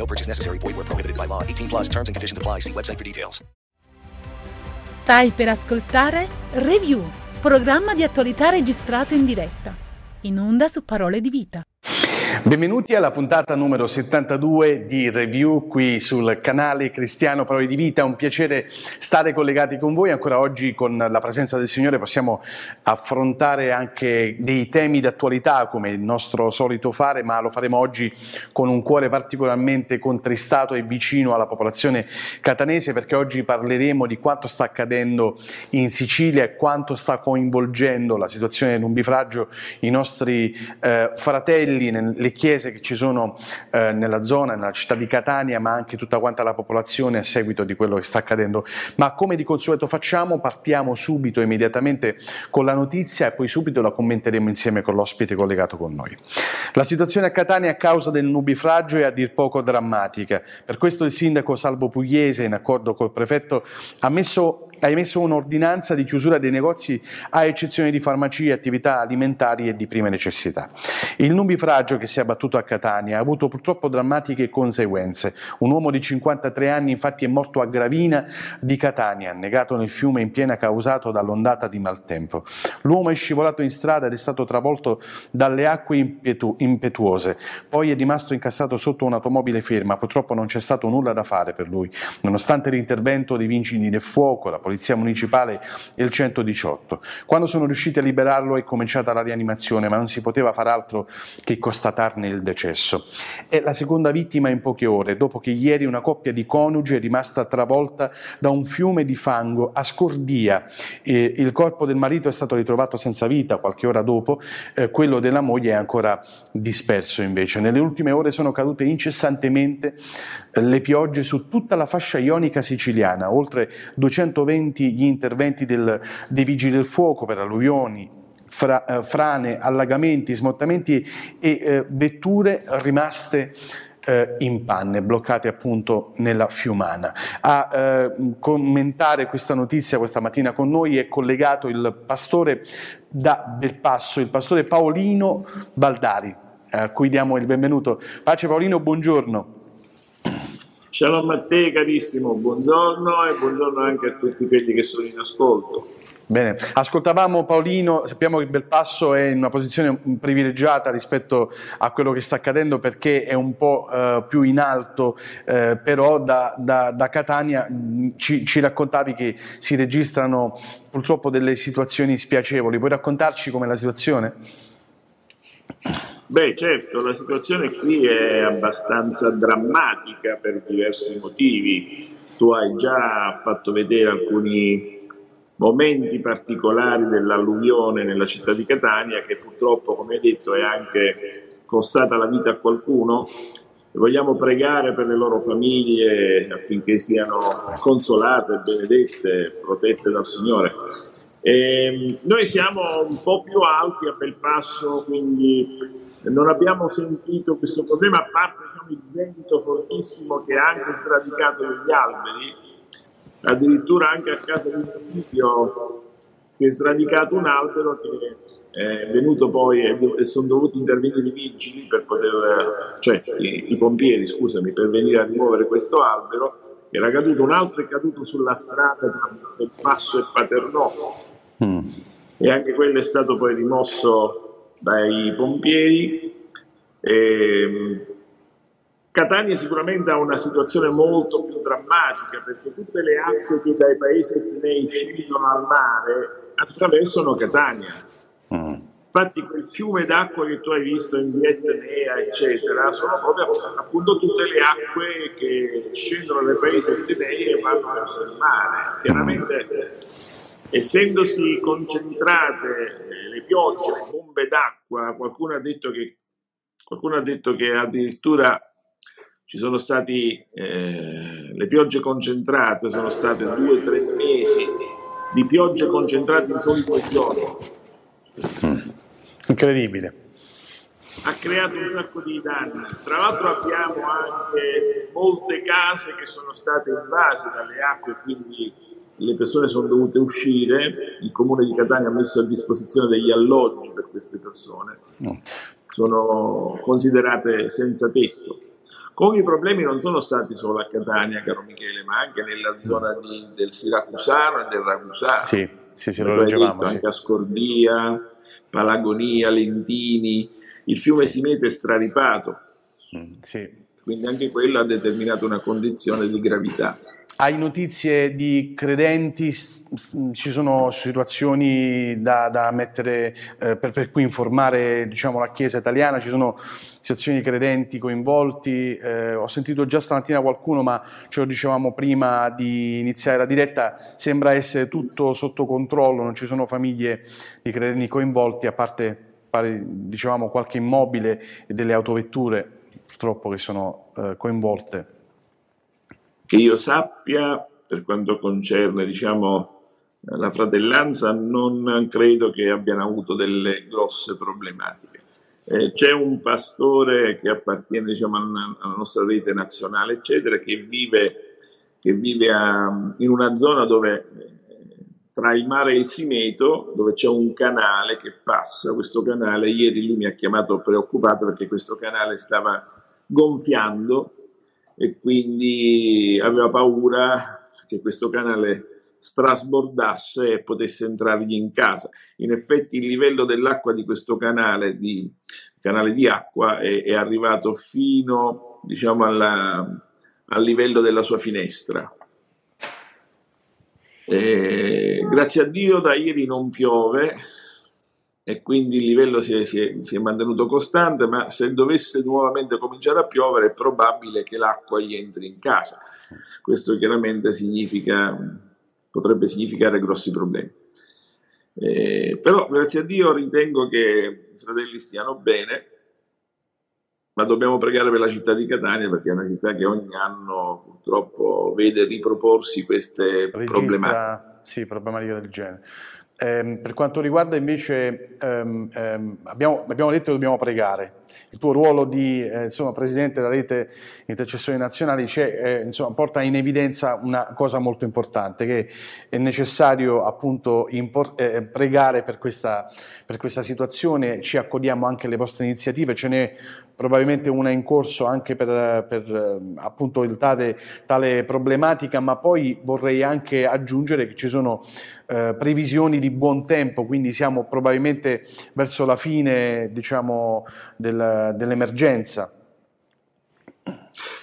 No purchase necessary. Void where prohibited by law. 18 plus terms and conditions apply. See website for details. Stai per ascoltare Review, programma di attualità registrato in diretta. In onda su Parole di Vita. Benvenuti alla puntata numero 72 di Review qui sul canale Cristiano Parole di Vita. È un piacere stare collegati con voi. Ancora oggi con la presenza del Signore possiamo affrontare anche dei temi d'attualità come il nostro solito fare, ma lo faremo oggi con un cuore particolarmente contristato e vicino alla popolazione catanese perché oggi parleremo di quanto sta accadendo in Sicilia e quanto sta coinvolgendo la situazione del nubifragio i nostri eh, fratelli nelle chiese che ci sono eh, nella zona, nella città di Catania, ma anche tutta quanta la popolazione a seguito di quello che sta accadendo. Ma come di consueto facciamo, partiamo subito, immediatamente con la notizia e poi subito la commenteremo insieme con l'ospite collegato con noi. La situazione a Catania a causa del nubifragio è a dir poco drammatica. Per questo il sindaco Salvo Pugliese, in accordo col prefetto, ha messo ha emesso un'ordinanza di chiusura dei negozi a eccezione di farmacie, attività alimentari e di prima necessità. Il nubifragio che si è abbattuto a Catania ha avuto purtroppo drammatiche conseguenze. Un uomo di 53 anni infatti è morto a Gravina di Catania, annegato nel fiume in piena causato dall'ondata di maltempo. L'uomo è scivolato in strada ed è stato travolto dalle acque impetu- impetuose, poi è rimasto incassato sotto un'automobile ferma, purtroppo non c'è stato nulla da fare per lui, nonostante l'intervento dei vigili del fuoco, la Polizia Municipale e il 118. Quando sono riusciti a liberarlo è cominciata la rianimazione, ma non si poteva far altro che constatarne il decesso. È la seconda vittima in poche ore, dopo che ieri una coppia di coniugi è rimasta travolta da un fiume di fango a Scordia. E il corpo del marito è stato ritrovato senza vita qualche ora dopo, eh, quello della moglie è ancora disperso invece. Nelle ultime ore sono cadute incessantemente eh, le piogge su tutta la fascia ionica siciliana, oltre 220 gli interventi del, dei vigili del fuoco per alluvioni, fra, eh, frane, allagamenti, smottamenti e eh, vetture rimaste eh, in panne, bloccate appunto nella Fiumana. A eh, commentare questa notizia questa mattina con noi è collegato il pastore da Belpasso, il pastore Paolino Baldari, a cui diamo il benvenuto. Pace Paolino, buongiorno. Shalom a te carissimo, buongiorno e buongiorno anche a tutti quelli che sono in ascolto. Bene, ascoltavamo Paolino, sappiamo che Belpasso è in una posizione privilegiata rispetto a quello che sta accadendo perché è un po' eh, più in alto, eh, però da, da, da Catania ci, ci, raccontavi che si registrano purtroppo delle situazioni spiacevoli. Puoi raccontarci com'è la situazione? Beh, certo, la situazione qui è abbastanza drammatica per diversi motivi. Tu hai già fatto vedere alcuni momenti particolari dell'alluvione nella città di Catania che purtroppo, come hai detto, è anche costata la vita a qualcuno. Vogliamo pregare per le loro famiglie affinché siano consolate, benedette, protette dal Signore. E ehm, noi siamo un po' più alti a Belpasso, quindi non abbiamo sentito questo problema, a parte diciamo, il vento fortissimo che ha anche stradicato gli alberi, addirittura anche a casa di mio figlio si è sradicato un albero che è venuto poi e sono dovuti intervenire i vigili per poter, cioè i, i pompieri, scusami, per venire a rimuovere questo albero. Era caduto, un altro è caduto sulla strada tra il Passo e Paternò mm. e anche quello è stato poi rimosso dai pompieri. E, Catania sicuramente ha una situazione molto più drammatica perché tutte le acque che dai paesi etnei scendono al mare attraversano Catania. Mm. Infatti quel fiume d'acqua che tu hai visto in Vietnea, eccetera, sono proprio appunto tutte le acque che scendono dai paesi etnei e vanno verso il mare. Chiaramente essendosi concentrate le piogge, le bombe d'acqua, qualcuno ha detto che, qualcuno ha detto che addirittura ci sono stati eh, le piogge concentrate, sono state due o tre mesi di piogge concentrate in soli due giorni. Mm. Incredibile. Ha creato un sacco di danni. Tra l'altro abbiamo anche molte case che sono state invase dalle acque, quindi le persone sono dovute uscire. Il comune di Catania ha messo a disposizione degli alloggi per queste persone. Sono considerate senza tetto. Come i problemi non sono stati solo a Catania, caro Michele, ma anche nella zona di, del Siracusano e del Ragusano. Sì, sì, sì lo leggevamo. Sì. Anche a Scordia, Palagonia, Lentini, il fiume sì. si mette straripato. Mm, sì. Quindi anche quello ha determinato una condizione di gravità. Hai notizie di credenti? Ci sono situazioni da, da mettere eh, per, per, cui informare diciamo, la Chiesa italiana? Ci sono situazioni di credenti coinvolti? Eh, ho sentito già stamattina qualcuno, ma ce lo dicevamo prima di iniziare la diretta, sembra essere tutto sotto controllo, non ci sono famiglie di credenti coinvolti, a parte pare, dicevamo, qualche immobile e delle autovetture purtroppo che sono eh, coinvolte. Che io sappia, per quanto concerne diciamo, la fratellanza, non credo che abbiano avuto delle grosse problematiche. Eh, c'è un pastore che appartiene diciamo, alla nostra rete nazionale, eccetera, che vive, che vive a, in una zona dove tra il mare e il Simeto, dove c'è un canale che passa. Questo canale, ieri lui mi ha chiamato preoccupato perché questo canale stava gonfiando e quindi aveva paura che questo canale strasbordasse e potesse entrargli in casa. In effetti il livello dell'acqua di questo canale di, canale di acqua è, è arrivato fino diciamo, alla, al livello della sua finestra. E, grazie a Dio da ieri non piove, e quindi il livello si è, si, è, si è, mantenuto costante, ma se dovesse nuovamente cominciare a piovere è probabile che l'acqua gli entri in casa. Questo chiaramente significa, potrebbe significare grossi problemi. Eh, però grazie a Dio ritengo che i fratelli stiano bene, ma dobbiamo pregare per la città di Catania perché è una città che ogni anno purtroppo vede riproporsi queste Registra, problematiche. Sì, problematiche del genere. Eh, per quanto riguarda invece, ehm, ehm, abbiamo, abbiamo, detto che dobbiamo pregare. Il tuo ruolo di eh, insomma, presidente della rete intercessioni nazionali eh, insomma, porta in evidenza una cosa molto importante, che è necessario appunto import- eh, pregare per questa, per questa situazione, ci accodiamo anche alle vostre iniziative, ce n'è probabilmente una in corso anche per, per eh, appunto il tale, tale, problematica, ma poi vorrei anche aggiungere che ci sono eh, previsioni di buon tempo, quindi siamo probabilmente verso la fine diciamo, del, dell'emergenza.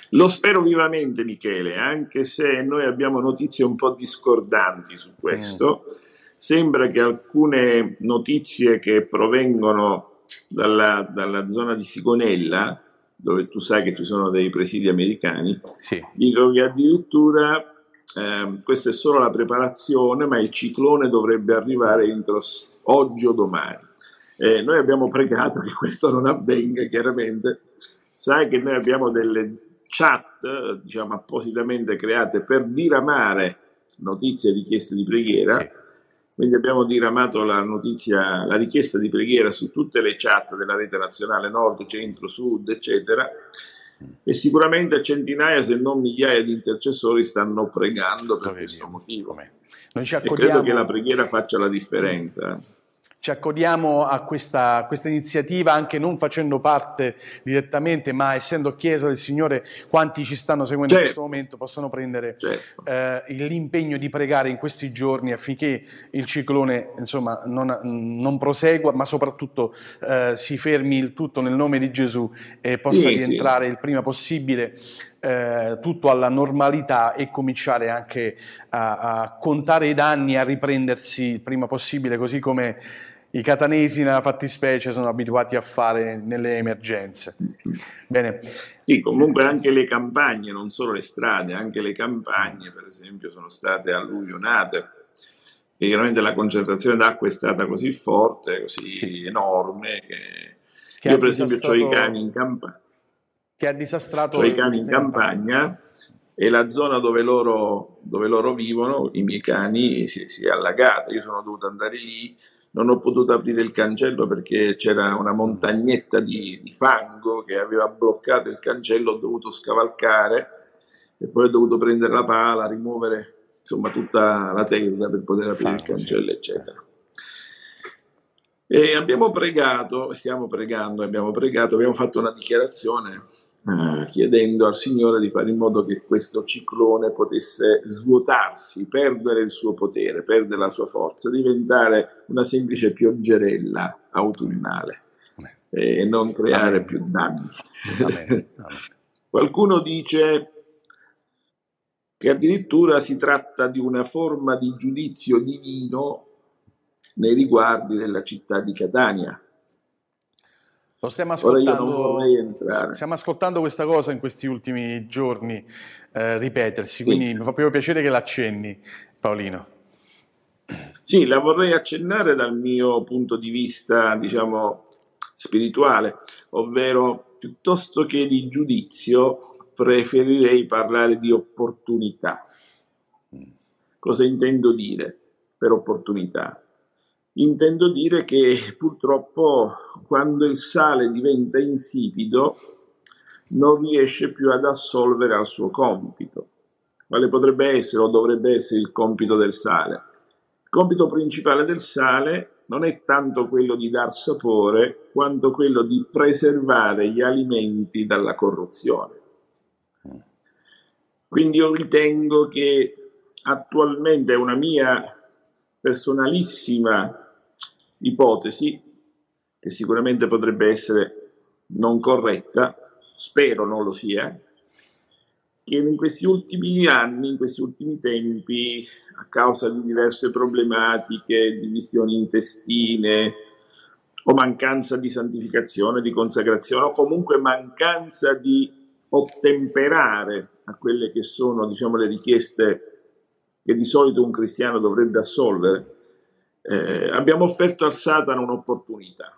Lo spero vivamente Michele, anche se noi abbiamo notizie un po' discordanti su questo. Mm. Sembra che alcune notizie che provengono dalla, dalla, zona di Sigonella, dove tu sai che ci sono dei presidi americani, sì. dicono che addirittura eh, questa è solo la preparazione, ma il ciclone dovrebbe arrivare entro oggi o domani. Eh, noi abbiamo pregato che questo non avvenga, chiaramente. Sai che noi abbiamo delle chat, diciamo, appositamente create per diramare notizie e richieste di preghiera. Sì quindi abbiamo diramato la notizia, la richiesta di preghiera su tutte le chat della rete nazionale nord, centro, sud, eccetera. e sicuramente centinaia se non migliaia di intercessori stanno pregando per questo motivo. Noi ci E credo che la preghiera faccia la differenza. Ci accodiamo a questa, questa iniziativa anche non facendo parte direttamente, ma essendo Chiesa del Signore, quanti ci stanno seguendo in Certo. questo momento possono prendere Certo. eh, l'impegno di pregare in questi giorni affinché il ciclone insomma, non, non prosegua, ma soprattutto eh, si fermi il tutto nel nome di Gesù e possa Sì, sì. rientrare il prima possibile eh, tutto alla normalità e cominciare anche a, a contare i danni a riprendersi il prima possibile, così come i catanesi nella fattispecie sono abituati a fare nelle emergenze. Bene, Sì, comunque anche le campagne, non solo le strade, anche le campagne, per esempio, sono state alluvionate. E chiaramente la concentrazione d'acqua è stata così forte, così Sì. enorme, che, Che io per esempio ho i cani in campagna. che ha disastrato ho i cani in campagna e la zona dove loro, dove loro vivono, i miei cani, si, si è allagata. Io sono dovuto andare lì, non ho potuto aprire il cancello perché c'era una montagnetta di, di fango che aveva bloccato il cancello, ho dovuto scavalcare e poi ho dovuto prendere la pala, rimuovere insomma tutta la tenda per poter aprire il cancello, eccetera. E abbiamo pregato, stiamo pregando, abbiamo pregato, abbiamo fatto una dichiarazione chiedendo al Signore di fare in modo che questo ciclone potesse svuotarsi, perdere il suo potere, perdere la sua forza, diventare una semplice pioggerella autunnale e non creare più danni. Qualcuno dice che addirittura si tratta di una forma di giudizio divino nei riguardi della città di Catania. Lo stiamo ascoltando, stiamo ascoltando questa cosa in questi ultimi giorni eh, ripetersi, quindi mi fa proprio piacere che l'accenni, Paolino. Sì, la vorrei accennare dal mio punto di vista, diciamo, spirituale, ovvero piuttosto che di giudizio preferirei parlare di opportunità. Cosa intendo dire per opportunità? Intendo dire che purtroppo quando il sale diventa insipido non riesce più ad assolvere al suo compito. Quale potrebbe essere o dovrebbe essere il compito del sale? Il compito principale del sale non è tanto quello di dar sapore quanto quello di preservare gli alimenti dalla corruzione. Quindi io ritengo che attualmente è una mia personalissima ipotesi, che sicuramente potrebbe essere non corretta, spero non lo sia, che in questi ultimi anni, in questi ultimi tempi, a causa di diverse problematiche, divisioni intestine o mancanza di santificazione, di consacrazione, o comunque mancanza di ottemperare a quelle che sono diciamo, le richieste che di solito un cristiano dovrebbe assolvere, eh, abbiamo offerto al Satana un'opportunità.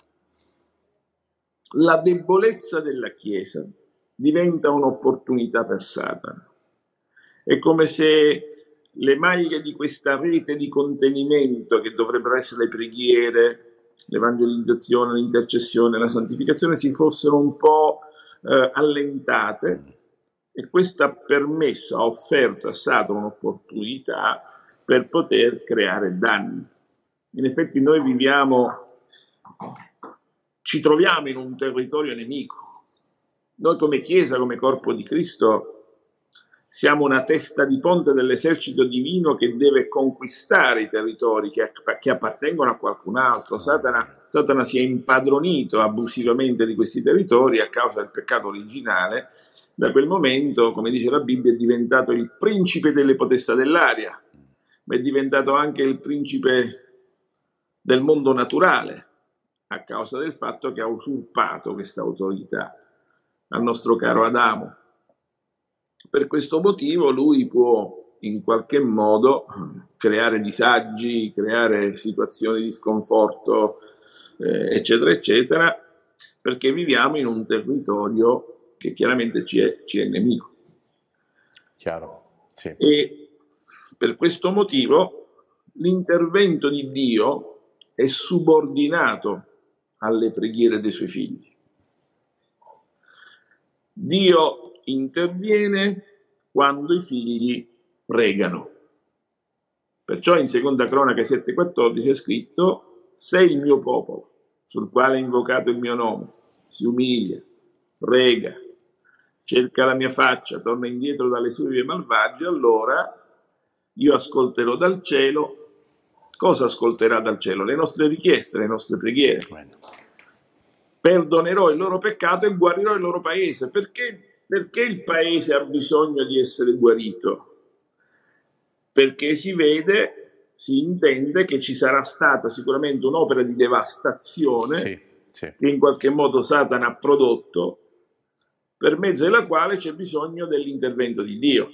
La debolezza della Chiesa diventa un'opportunità per Satana. È come se le maglie di questa rete di contenimento che dovrebbero essere le preghiere, l'evangelizzazione, l'intercessione, la santificazione si fossero un po' eh, allentate e questo ha permesso, ha offerto a Satana un'opportunità per poter creare danni. In effetti noi viviamo, ci troviamo in un territorio nemico. Noi come Chiesa, come corpo di Cristo, siamo una testa di ponte dell'esercito divino che deve conquistare i territori che, che appartengono a qualcun altro. Satana, Satana si è impadronito abusivamente di questi territori a causa del peccato originale. Da quel momento, come dice la Bibbia, è diventato il principe delle potestà dell'aria, ma è diventato anche il principe del mondo naturale, a causa del fatto che ha usurpato questa autorità al nostro caro Adamo. Per questo motivo lui può in qualche modo creare disagi, creare situazioni di sconforto, eh, eccetera, eccetera, perché viviamo in un territorio che chiaramente ci è, ci è nemico. Chiaro, sì. E per questo motivo l'intervento di Dio è subordinato alle preghiere dei suoi figli. Dio interviene quando i figli pregano. Perciò in seconda cronaca 7,14 è scritto: Sei il mio popolo, sul quale è invocato il mio nome, si umilia, prega, cerca la mia faccia, torna indietro dalle sue vie malvagie, allora io ascolterò dal cielo. Cosa ascolterà dal cielo? Le nostre richieste, le nostre preghiere. Perdonerò il loro peccato e guarirò il loro paese. Perché, perché il paese ha bisogno di essere guarito? Perché si vede, si intende che ci sarà stata sicuramente un'opera di devastazione Sì, sì. che in qualche modo Satana ha prodotto, per mezzo della quale c'è bisogno dell'intervento di Dio.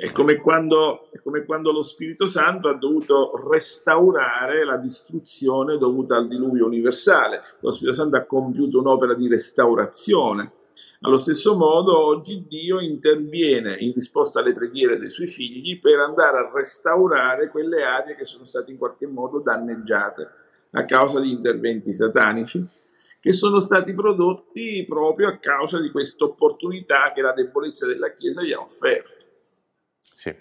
È come, quando, è come quando lo Spirito Santo ha dovuto restaurare la distruzione dovuta al diluvio universale. Lo Spirito Santo ha compiuto un'opera di restaurazione. Allo stesso modo, oggi Dio interviene in risposta alle preghiere dei suoi figli per andare a restaurare quelle aree che sono state in qualche modo danneggiate a causa di interventi satanici che sono stati prodotti proprio a causa di questa opportunità che la debolezza della Chiesa gli ha offerto. Sì.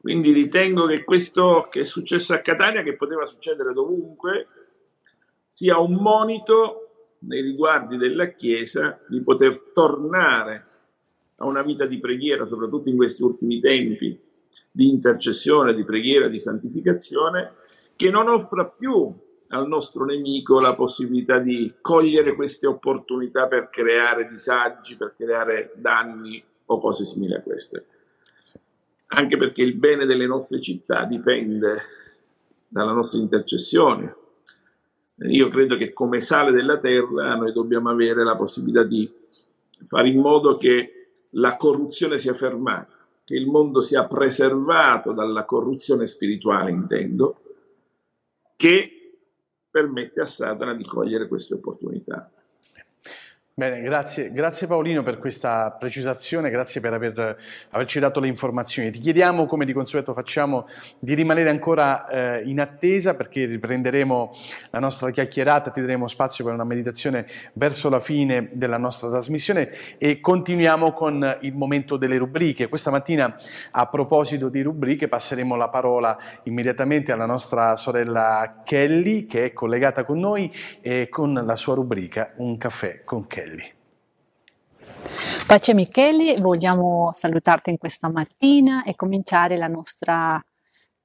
Quindi ritengo che questo che è successo a Catania, che poteva succedere dovunque, sia un monito nei riguardi della Chiesa di poter tornare a una vita di preghiera, soprattutto in questi ultimi tempi, di intercessione, di preghiera, di santificazione, che non offra più al nostro nemico la possibilità di cogliere queste opportunità per creare disagi, per creare danni o cose simili a queste. Anche perché il bene delle nostre città dipende dalla nostra intercessione. Io credo che come sale della terra noi dobbiamo avere la possibilità di fare in modo che la corruzione sia fermata, che il mondo sia preservato dalla corruzione spirituale, intendo, che permette a Satana di cogliere queste opportunità. Bene, grazie, grazie Paolino per questa precisazione, grazie per aver, averci dato le informazioni. Ti chiediamo, come di consueto facciamo, di rimanere ancora eh, in attesa perché riprenderemo la nostra chiacchierata, ti daremo spazio per una meditazione verso la fine della nostra trasmissione e continuiamo con il momento delle rubriche. Questa mattina, a proposito di rubriche, passeremo la parola immediatamente alla nostra sorella Kelly, che è collegata con noi, e con la sua rubrica Un caffè con Kelly. Pace Michele, vogliamo salutarti in questa mattina e cominciare la nostra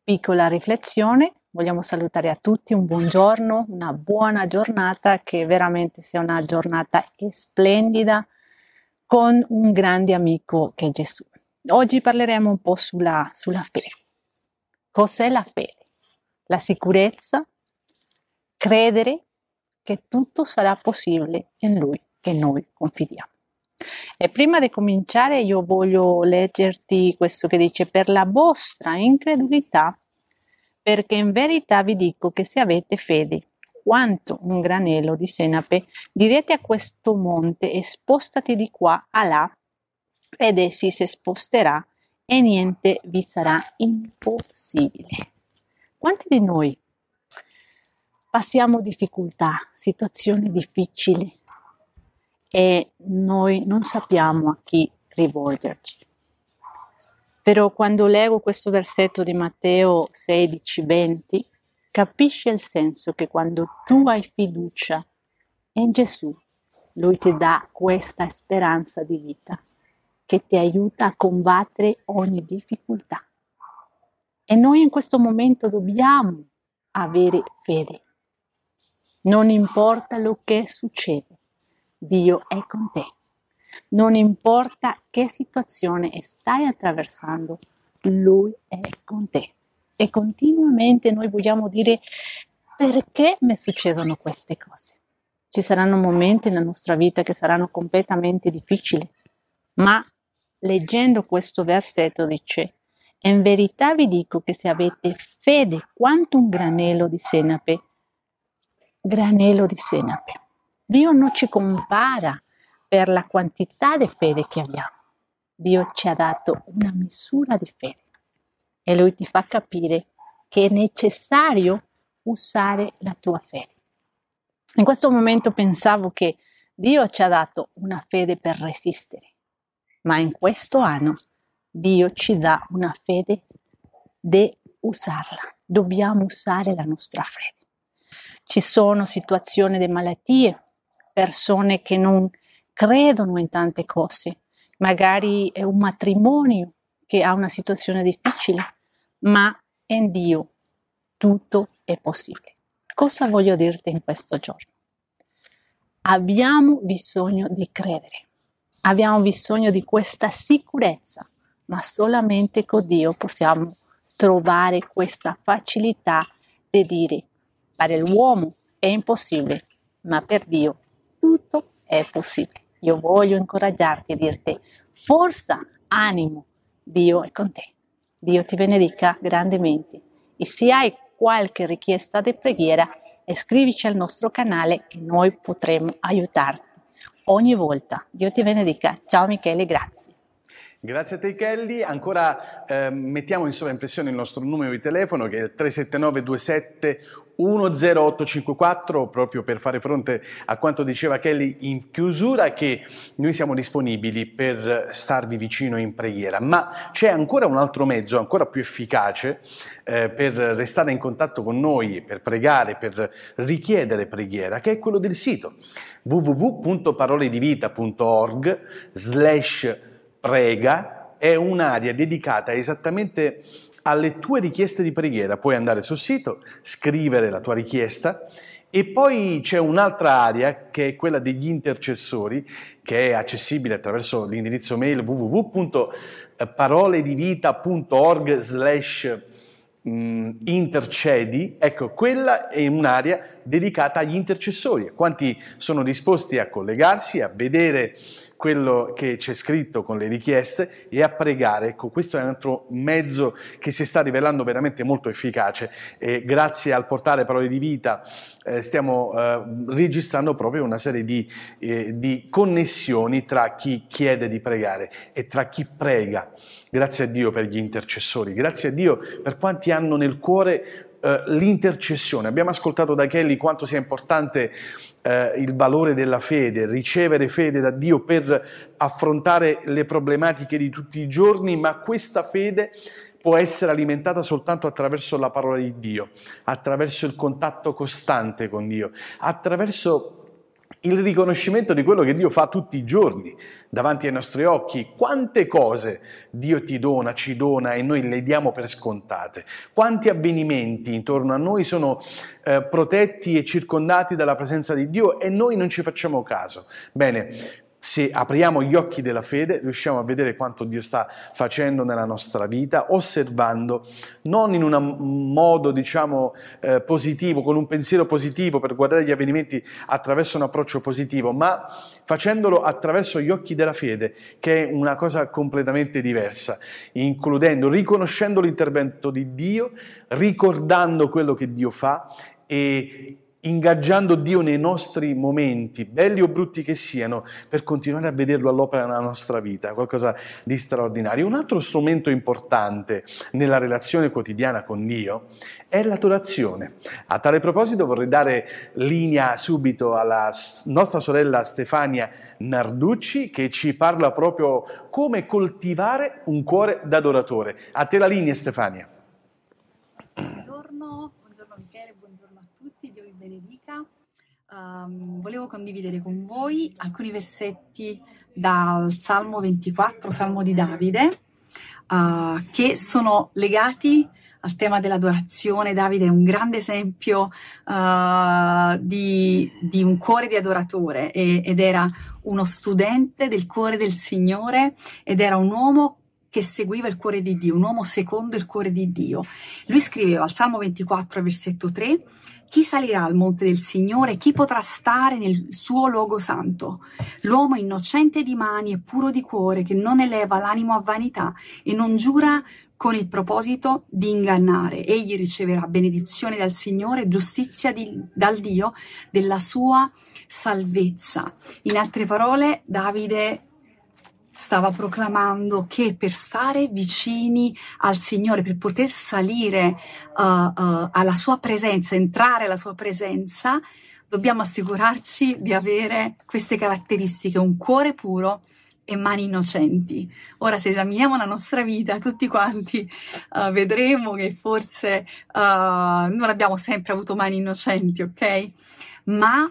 piccola riflessione. Vogliamo salutare a tutti un buongiorno, una buona giornata, che veramente sia una giornata splendida con un grande amico che è Gesù. Oggi parleremo un po' sulla, sulla fede. Cos'è la fede? La sicurezza, credere che tutto sarà possibile in Lui, che noi confidiamo. E prima di cominciare io voglio leggerti questo che dice per la vostra incredulità, perché in verità vi dico che se avete fede quanto un granello di senape, direte a questo monte e spostati di qua a là ed essi si sposterà e niente vi sarà impossibile. Quanti di noi passiamo difficoltà, situazioni difficili, e noi non sappiamo a chi rivolgerci. Però quando leggo questo versetto di Matteo 16:20, capisci il senso che quando tu hai fiducia in Gesù, Lui ti dà questa speranza di vita che ti aiuta a combattere ogni difficoltà. E noi in questo momento dobbiamo avere fede. Non importa lo che succede Dio è con te. Non importa che situazione stai attraversando, Lui è con te. E continuamente noi vogliamo dire perché mi succedono queste cose. Ci saranno momenti nella nostra vita che saranno completamente difficili, ma leggendo questo versetto dice, in verità vi dico che se avete fede quanto un granello di senape, granello di senape, Dio non ci compara per la quantità di fede che abbiamo. Dio ci ha dato una misura di fede e Lui ti fa capire che è necessario usare la tua fede. In questo momento pensavo che Dio ci ha dato una fede per resistere, ma in questo anno Dio ci dà una fede di usarla. Dobbiamo usare la nostra fede. Ci sono situazioni di malattie, persone che non credono in tante cose, magari è un matrimonio che ha una situazione difficile, ma in Dio tutto è possibile. Cosa voglio dirti in questo giorno? Abbiamo bisogno di credere, abbiamo bisogno di questa sicurezza, ma solamente con Dio possiamo trovare questa facilità di dire per l'uomo è impossibile, ma per Dio tutto è possibile. Io voglio incoraggiarti e dirti forza, animo, Dio è con te. Dio ti benedica grandemente. E se hai qualche richiesta di preghiera, iscrivici al nostro canale e noi potremo aiutarti ogni volta. Dio ti benedica. Ciao Michele, grazie. Grazie a te Kelly, ancora eh, mettiamo in sovraimpressione il nostro numero di telefono che è il 37927 10854 proprio per fare fronte a quanto diceva Kelly in chiusura che noi siamo disponibili per starvi vicino in preghiera, ma c'è ancora un altro mezzo ancora più efficace eh, per restare in contatto con noi, per pregare, per richiedere preghiera, che è quello del sito www.paroledivita.org slash prega è un'area dedicata esattamente alle tue richieste di preghiera. Puoi andare sul sito, scrivere la tua richiesta e poi c'è un'altra area che è quella degli intercessori che è accessibile attraverso l'indirizzo mail www.paroledivita.org slash mm, intercedi, ecco, quella è un'area dedicata agli intercessori. Quanti sono disposti a collegarsi, a vedere quello che c'è scritto con le richieste e a pregare. Ecco, questo è un altro mezzo che si sta rivelando veramente molto efficace e grazie al portale Parole di Vita eh, stiamo eh, registrando proprio una serie di, eh, di connessioni tra chi chiede di pregare e tra chi prega. Grazie a Dio per gli intercessori, grazie a Dio per quanti hanno nel cuore Uh, l'intercessione. Abbiamo ascoltato da Kelly quanto sia importante uh, il valore della fede, ricevere fede da Dio per affrontare le problematiche di tutti i giorni, ma questa fede può essere alimentata soltanto attraverso la parola di Dio, attraverso il contatto costante con Dio, attraverso il riconoscimento di quello che Dio fa tutti i giorni davanti ai nostri occhi. Quante cose Dio ti dona, ci dona e noi le diamo per scontate. Quanti avvenimenti intorno a noi sono eh, protetti e circondati dalla presenza di Dio e noi non ci facciamo caso. Bene, se apriamo gli occhi della fede, riusciamo a vedere quanto Dio sta facendo nella nostra vita, osservando, non in un modo, diciamo, eh, positivo, con un pensiero positivo per guardare gli avvenimenti attraverso un approccio positivo, ma facendolo attraverso gli occhi della fede, che è una cosa completamente diversa, includendo, riconoscendo l'intervento di Dio, ricordando quello che Dio fa e ingaggiando Dio nei nostri momenti, belli o brutti che siano, per continuare a vederlo all'opera nella nostra vita, qualcosa di straordinario. Un altro strumento importante nella relazione quotidiana con Dio è l'adorazione. A tale proposito vorrei dare linea subito alla nostra sorella Stefania Narducci che ci parla proprio come coltivare un cuore d'adoratore. A te la linea Stefania. Buongiorno, buongiorno Michele, buongiorno a tutti, Dio vi benedica. Um, volevo condividere con voi alcuni versetti dal Salmo 24, Salmo di Davide, uh, che sono legati al tema dell'adorazione. Davide è un grande esempio uh, di, di, un cuore di adoratore e, ed era uno studente del cuore del Signore ed era un uomo che seguiva il cuore di Dio, un uomo secondo il cuore di Dio. Lui scriveva al Salmo 24, versetto 3, chi salirà al monte del Signore? Chi potrà stare nel suo luogo santo? L'uomo innocente di mani e puro di cuore, che non eleva l'animo a vanità e non giura con il proposito di ingannare. Egli riceverà benedizione dal Signore, giustizia di, dal Dio della sua salvezza. In altre parole, Davide stava proclamando che per stare vicini al Signore, per poter salire uh, uh, alla sua presenza, entrare alla sua presenza, dobbiamo assicurarci di avere queste caratteristiche, un cuore puro e mani innocenti. Ora, se esaminiamo la nostra vita, tutti quanti uh, vedremo che forse non abbiamo sempre avuto mani innocenti, ok? Ma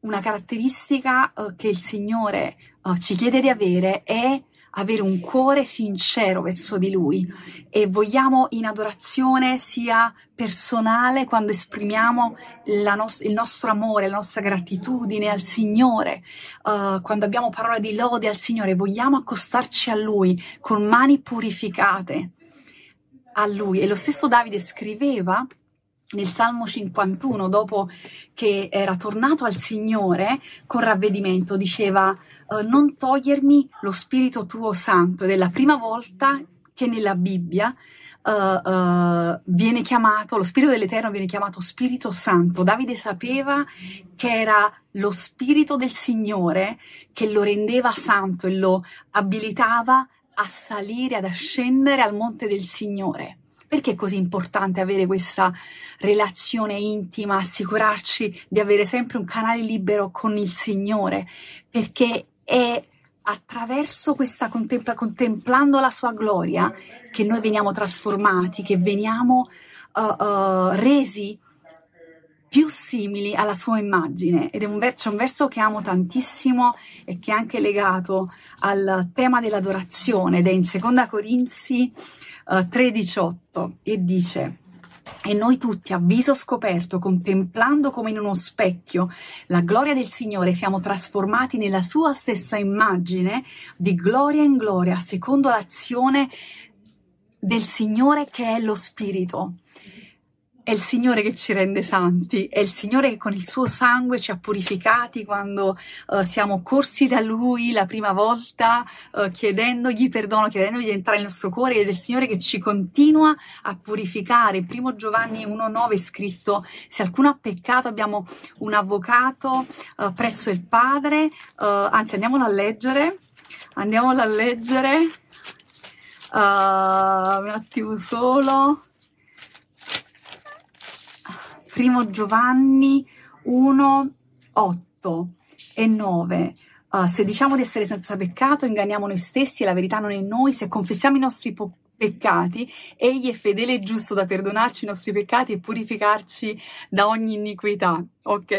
una caratteristica che il Signore ci chiede di avere è avere un cuore sincero verso di Lui e vogliamo in adorazione sia personale quando esprimiamo no- il nostro amore, la nostra gratitudine al Signore, uh, quando abbiamo parola di lode al Signore, vogliamo accostarci a Lui con mani purificate a Lui. E lo stesso Davide scriveva nel Salmo 51, dopo che era tornato al Signore con ravvedimento, diceva uh, non togliermi lo Spirito tuo Santo ed è la prima volta che nella Bibbia uh, uh, viene chiamato, lo Spirito dell'Eterno viene chiamato Spirito Santo. Davide sapeva che era lo Spirito del Signore che lo rendeva santo e lo abilitava a salire, ad ascendere al monte del Signore. Perché è così importante avere questa relazione intima, assicurarci di avere sempre un canale libero con il Signore? Perché è attraverso questa contempla, contemplando la sua gloria che noi veniamo trasformati, che veniamo uh, uh, resi più simili alla sua immagine ed è un, ver- un verso che amo tantissimo e che è anche legato al tema dell'adorazione ed è in Seconda Corinzi 3:18 eh, e dice e noi tutti a viso scoperto, contemplando come in uno specchio la gloria del Signore, siamo trasformati nella sua stessa immagine di gloria in gloria, secondo l'azione del Signore che è lo Spirito. È il Signore che ci rende santi, è il Signore che con il suo sangue ci ha purificati quando uh, siamo corsi da Lui la prima volta, uh, chiedendogli perdono, chiedendogli di entrare nel nostro cuore, ed è il Signore che ci continua a purificare. Primo Giovanni 1,9 è scritto: Se alcuno ha peccato, abbiamo un avvocato uh, presso il Padre. anzi, andiamolo a leggere. Andiamolo a leggere. un attimo solo. Primo Giovanni 1, 8 e 9. Uh, ah, se diciamo di essere senza peccato, inganniamo noi stessi e la verità non è in noi. Se confessiamo i nostri po- peccati, egli è fedele e giusto da perdonarci i nostri peccati e purificarci da ogni iniquità. Ok?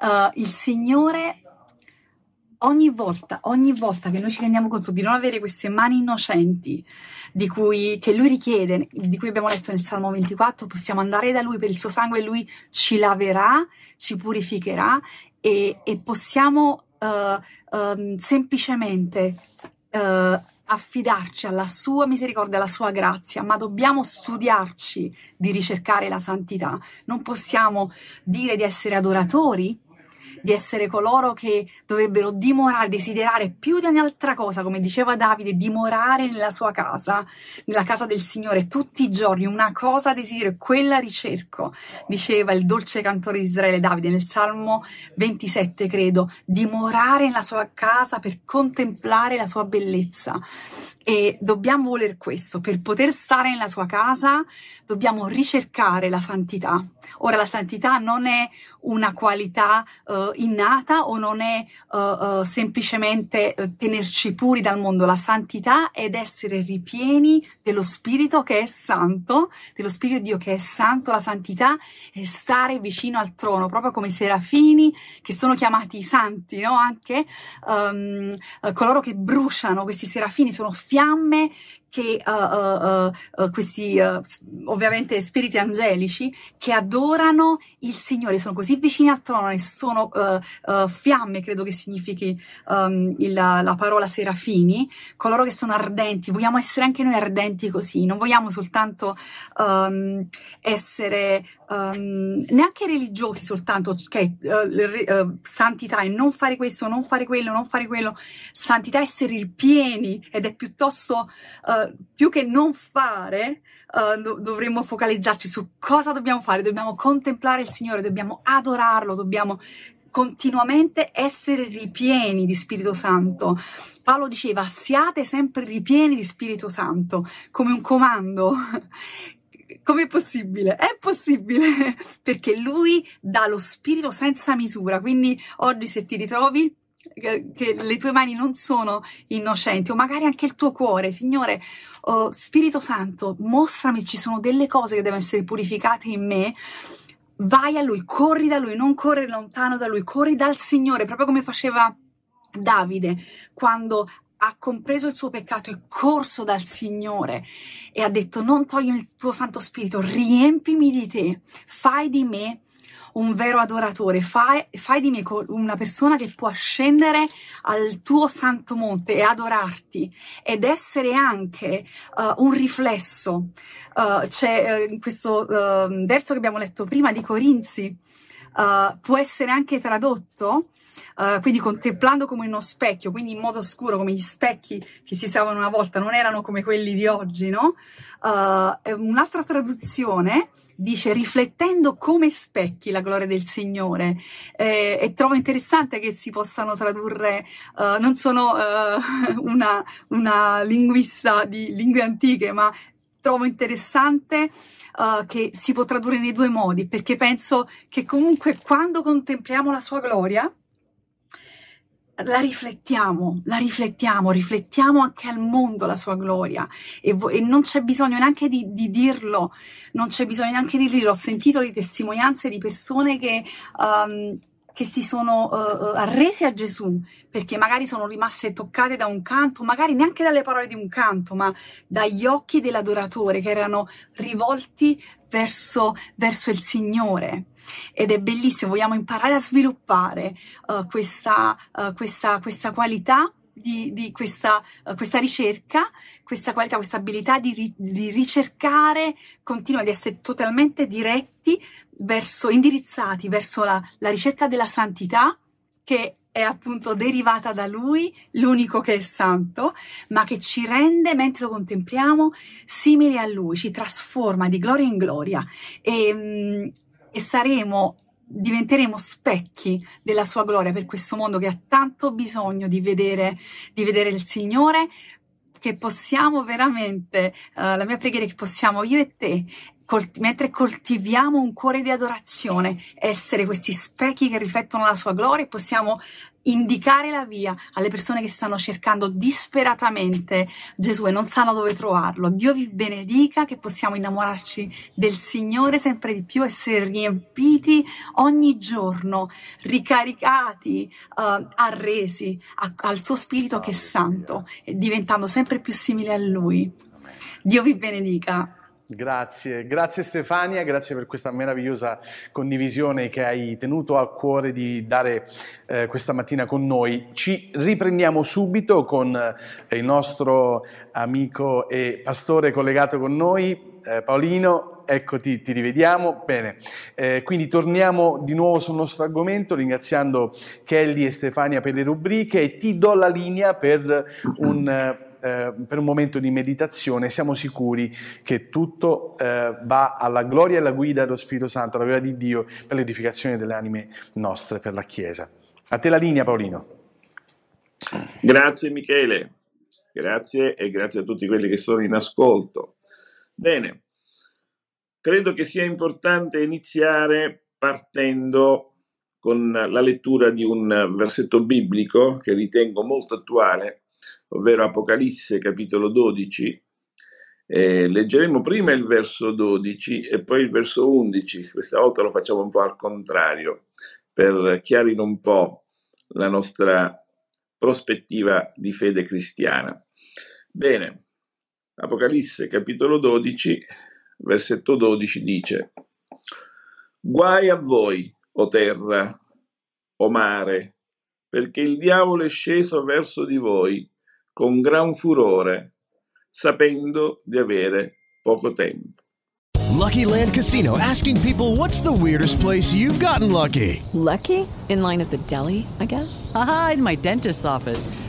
Uh, il Signore ogni volta, ogni volta che noi ci rendiamo conto di non avere queste mani innocenti di cui, che lui richiede, di cui abbiamo letto nel Salmo 24, possiamo andare da lui per il suo sangue e lui ci laverà, ci purificherà e, e possiamo uh, uh, semplicemente uh, affidarci alla sua misericordia, alla sua grazia, ma dobbiamo studiarci di ricercare la santità. Non possiamo dire di essere adoratori di essere coloro che dovrebbero dimorare, desiderare più di ogni altra cosa, come diceva Davide, dimorare nella sua casa, nella casa del Signore tutti i giorni. Una cosa desidero, quella ricerco, diceva il dolce cantore di Israele Davide nel Salmo 27, credo, dimorare nella sua casa per contemplare la sua bellezza. E dobbiamo voler questo, per poter stare nella sua casa dobbiamo ricercare la santità. Ora la santità non è una qualità uh, innata o non è uh, semplicemente tenerci puri dal mondo. La santità è essere ripieni dello Spirito che è santo, dello Spirito di Dio che è santo. La santità è stare vicino al trono, proprio come i serafini che sono chiamati santi, no? Anche um, coloro che bruciano, questi serafini sono fiamme che uh, uh, uh, questi ovviamente spiriti angelici che adorano il Signore, sono così vicini al trono e sono fiamme, credo che significhi um, il, la parola serafini, coloro che sono ardenti, vogliamo essere anche noi ardenti così, non vogliamo soltanto um, essere um, neanche religiosi soltanto, ok, santità e non fare questo, non fare quello, non fare quello, santità essere ripieni ed è piuttosto più che non fare, uh, do- dovremmo focalizzarci su cosa dobbiamo fare, dobbiamo contemplare il Signore, dobbiamo adorarlo, dobbiamo continuamente essere ripieni di Spirito Santo. Paolo diceva siate sempre ripieni di Spirito Santo, come un comando Com'è possibile? È possibile perché lui dà lo spirito senza misura. Quindi oggi se ti ritrovi che le tue mani non sono innocenti o magari anche il tuo cuore, Signore, oh, Spirito Santo, mostrami ci sono delle cose che devono essere purificate in me. Vai a lui, corri da lui, non corri lontano da lui, corri dal Signore, proprio come faceva Davide quando ha compreso il suo peccato, è corso dal Signore e ha detto non toglimi il tuo Santo Spirito, riempimi di te, fai di me un vero adoratore, fai, fai di me una persona che può scendere al tuo santo monte e adorarti ed essere anche uh, un riflesso. Uh, c'è uh, questo verso che abbiamo letto prima di Corinzi, può essere anche tradotto Uh, quindi contemplando come uno specchio, quindi in modo scuro, come gli specchi che si usavano una volta, non erano come quelli di oggi, no? Uh, un'altra traduzione dice riflettendo come specchi la gloria del Signore eh, e trovo interessante che si possano tradurre, uh, non sono una, una linguista di lingue antiche, ma trovo interessante uh, che si può tradurre nei due modi, perché penso che comunque quando contempliamo la sua gloria, la riflettiamo, la riflettiamo, riflettiamo anche al mondo la sua gloria. E, vo- e non c'è bisogno neanche di, di, dirlo, non c'è bisogno neanche di dirlo, ho sentito di testimonianze di persone che um, che si sono uh, arrese a Gesù perché magari sono rimaste toccate da un canto, magari neanche dalle parole di un canto, ma dagli occhi dell'adoratore che erano rivolti verso, verso il Signore. Ed è bellissimo, vogliamo imparare a sviluppare uh, questa, uh, questa, questa qualità di, di questa, questa, ricerca, questa qualità, questa abilità di, di ricercare, continua ad essere totalmente diretti verso, indirizzati verso la, la ricerca della santità che è appunto derivata da lui, l'unico che è santo, ma che ci rende, mentre lo contempliamo, simili a lui, ci trasforma di gloria in gloria. E, mm, e saremo, diventeremo specchi della sua gloria per questo mondo che ha tanto bisogno di vedere, di vedere il Signore, che possiamo veramente, uh, la mia preghiera è che possiamo io e te Colti- mentre coltiviamo un cuore di adorazione, essere questi specchi che riflettono la sua gloria, possiamo indicare la via alle persone che stanno cercando disperatamente Gesù e non sanno dove trovarlo. Dio vi benedica, che possiamo innamorarci del Signore sempre di più, essere riempiti ogni giorno, ricaricati, uh, arresi a- al suo Spirito che è santo e diventando sempre più simili a Lui. Dio vi benedica. Grazie, grazie Stefania, grazie per questa meravigliosa condivisione che hai tenuto a cuore di dare eh, questa mattina con noi. Ci riprendiamo subito con eh, il nostro amico e pastore collegato con noi, eh, Paolino. Eccoti, ti rivediamo. Bene, eh, quindi torniamo di nuovo sul nostro argomento ringraziando Kelly e Stefania per le rubriche e ti do la linea per un eh, per un momento di meditazione, siamo sicuri che tutto eh, va alla gloria e alla guida dello Spirito Santo, alla gloria di Dio per l'edificazione delle anime nostre, per la Chiesa. A te la linea, Paolino. Grazie Michele, grazie e grazie a tutti quelli che sono in ascolto. Bene, credo che sia importante iniziare partendo con la lettura di un versetto biblico che ritengo molto attuale ovvero Apocalisse capitolo 12. Eh, leggeremo prima il verso 12 e poi il verso 11, questa volta lo facciamo un po' al contrario, per chiarire un po' la nostra prospettiva di fede cristiana. Bene, Apocalisse capitolo 12, versetto 12 dice, Guai a voi, o terra, o mare, perché il diavolo è sceso verso di voi con gran furore, sapendo di avere poco tempo. Lucky Land Casino asking people what's the weirdest place you've gotten lucky? Lucky? In line at the deli, I guess? Aha, in my dentist's office.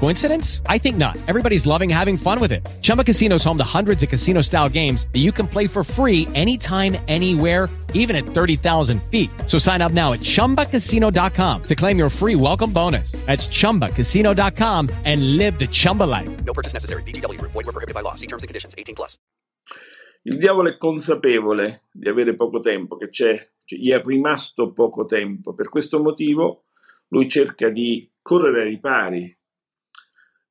Coincidence? I think not. Everybody's loving having fun with it. Chumba Casino is home to hundreds of casino style games that you can play for free anytime, anywhere, even at 30,000 feet. So sign up now at chumbacasino.com to claim your free welcome bonus. That's chumbacasino.com and live the Chumba life. No purchase necessary. VGW Group. Void were prohibited by law. See terms and conditions. 18 plus. Il diavolo è consapevole di avere poco tempo, che c'è, cioè, gli è rimasto poco tempo. Per questo motivo lui cerca di correre ai ripari,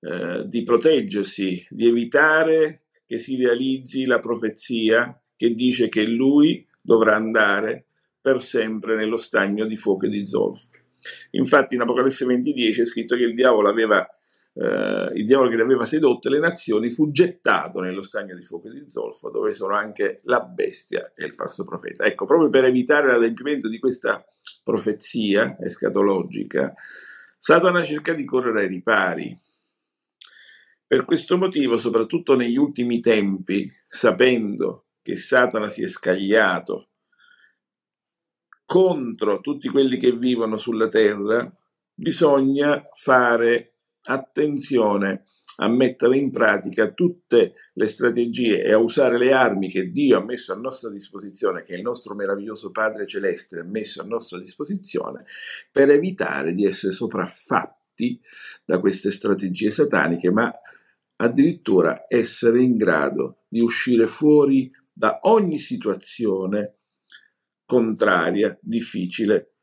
eh, di proteggersi, di evitare che si realizzi la profezia che dice che lui dovrà andare per sempre nello stagno di fuoco e di zolfo. Infatti in Apocalisse 20:10 è scritto che il diavolo aveva eh, il diavolo che le aveva sedotte le nazioni fu gettato nello stagno di fuoco e di zolfo, dove sono anche la bestia e il falso profeta. Ecco, proprio per evitare l'adempimento di questa profezia escatologica, Satana cerca di correre ai ripari. Per questo motivo, soprattutto negli ultimi tempi, sapendo che Satana si è scagliato contro tutti quelli che vivono sulla terra, bisogna fare attenzione a mettere in pratica tutte le strategie e a usare le armi che Dio ha messo a nostra disposizione, che il nostro meraviglioso Padre Celeste ha messo a nostra disposizione, per evitare di essere sopraffatti da queste strategie sataniche, ma addirittura essere in grado di uscire fuori da ogni situazione contraria, difficile,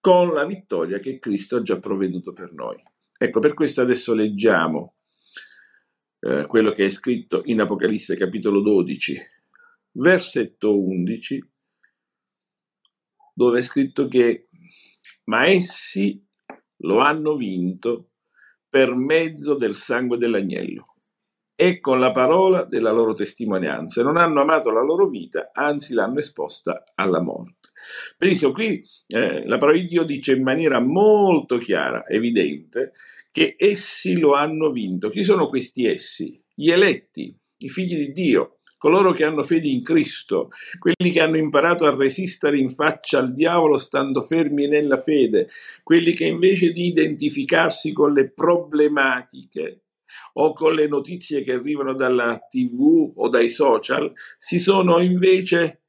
con la vittoria che Cristo ha già provveduto per noi. Ecco, per questo adesso leggiamo eh, quello che è scritto in Apocalisse capitolo 12, versetto 11, dove è scritto che ma essi lo hanno vinto per mezzo del sangue dell'agnello e con la parola della loro testimonianza. Non hanno amato la loro vita, anzi l'hanno esposta alla morte. Benissimo, qui eh, la parola di Dio dice in maniera molto chiara, evidente, che essi lo hanno vinto. Chi sono questi essi? Gli eletti, i figli di Dio, coloro che hanno fede in Cristo, quelli che hanno imparato a resistere in faccia al diavolo stando fermi nella fede, quelli che invece di identificarsi con le problematiche o con le notizie che arrivano dalla TV o dai social, si sono invece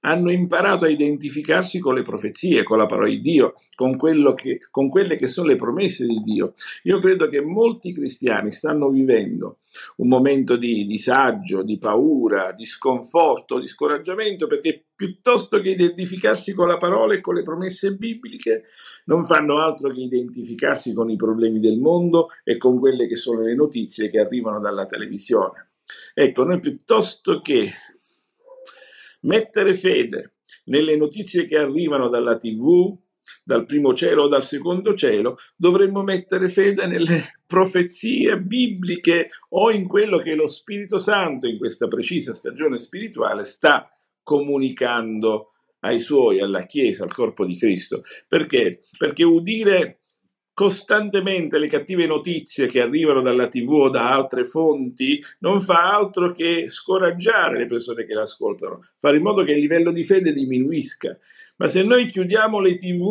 hanno imparato a identificarsi con le profezie, con la parola di Dio, con, che, con, quelle che sono le promesse di Dio. Io credo che molti cristiani stanno vivendo un momento di disagio, di paura, di sconforto, di scoraggiamento, perché piuttosto che identificarsi con la parola e con le promesse bibliche, non fanno altro che identificarsi con i problemi del mondo e con quelle che sono le notizie che arrivano dalla televisione. Ecco, noi piuttosto che mettere fede nelle notizie che arrivano dalla TV, dal primo cielo o dal secondo cielo, dovremmo mettere fede nelle profezie bibliche o in quello che lo Spirito Santo in questa precisa stagione spirituale sta comunicando ai suoi, alla Chiesa, al corpo di Cristo. Perché? Perché udire costantemente le cattive notizie che arrivano dalla TV o da altre fonti non fa altro che scoraggiare le persone che l'ascoltano, fare in modo che il livello di fede diminuisca. Ma se noi chiudiamo le TV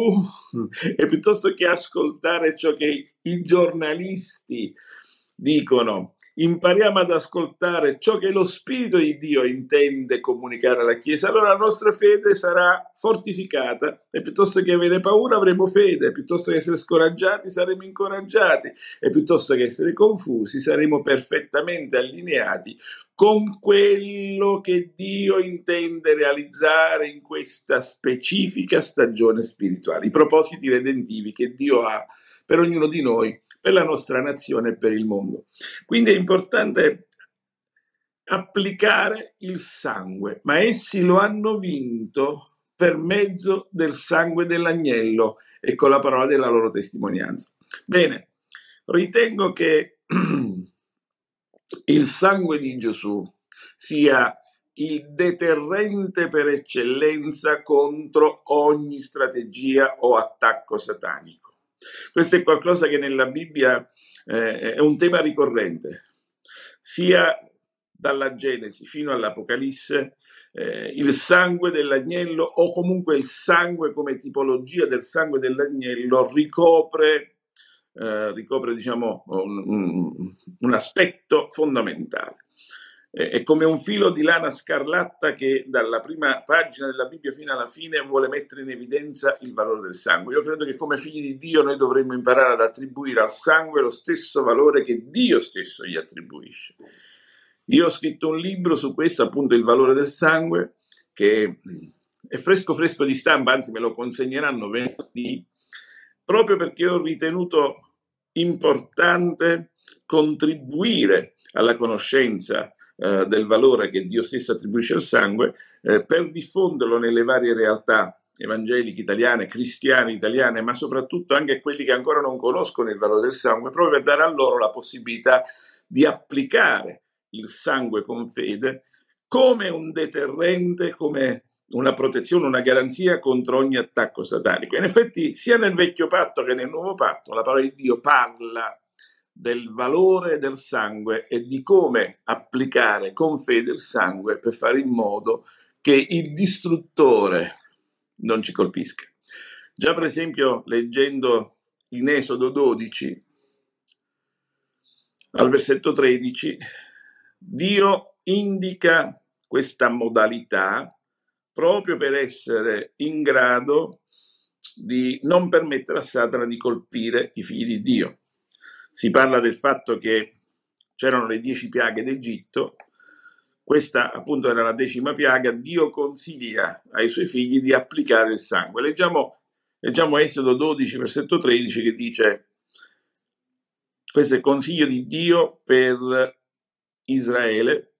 e piuttosto che ascoltare ciò che i giornalisti dicono, impariamo ad ascoltare ciò che lo Spirito di Dio intende comunicare alla Chiesa, allora la nostra fede sarà fortificata e piuttosto che avere paura avremo fede, piuttosto che essere scoraggiati saremo incoraggiati. E piuttosto che essere confusi saremo perfettamente allineati con quello che Dio intende realizzare in questa specifica stagione spirituale, i propositi redentivi che Dio ha per ognuno di noi per la nostra nazione e per il mondo. Quindi è importante applicare il sangue, ma essi lo hanno vinto per mezzo del sangue dell'agnello e con la parola della loro testimonianza. Bene, ritengo che il sangue di Gesù sia il deterrente per eccellenza contro ogni strategia o attacco satanico. Questo è qualcosa che nella Bibbia eh, è un tema ricorrente, sia dalla Genesi fino all'Apocalisse, eh, il sangue dell'agnello o comunque il sangue come tipologia del sangue dell'agnello ricopre, eh, ricopre diciamo, un, un aspetto fondamentale è come un filo di lana scarlatta che dalla prima pagina della Bibbia fino alla fine vuole mettere in evidenza il valore del sangue. Io credo che come figli di Dio noi dovremmo imparare ad attribuire al sangue lo stesso valore che Dio stesso gli attribuisce. Io ho scritto un libro su questo, appunto il valore del sangue, che è fresco fresco di stampa, anzi me lo consegneranno venerdì, proprio perché ho ritenuto importante contribuire alla conoscenza eh, del valore che Dio stesso attribuisce al sangue eh, per diffonderlo nelle varie realtà evangeliche italiane, cristiane italiane, ma soprattutto anche a quelli che ancora non conoscono il valore del sangue, proprio per dare a loro la possibilità di applicare il sangue con fede come un deterrente, come una protezione, una garanzia contro ogni attacco satanico. In effetti, sia nel vecchio patto che nel nuovo patto, la parola di Dio parla del valore del sangue e di come applicare con fede il sangue per fare in modo che il distruttore non ci colpisca. Già per esempio leggendo in Esodo 12 al versetto 13, Dio indica questa modalità proprio per essere in grado di non permettere a Satana di colpire i figli di Dio si parla del fatto che c'erano le dieci piaghe d'Egitto, questa appunto era la decima piaga, Dio consiglia ai suoi figli di applicare il sangue. Leggiamo, leggiamo Esodo 12, versetto 13 che dice, questo è il consiglio di Dio per Israele,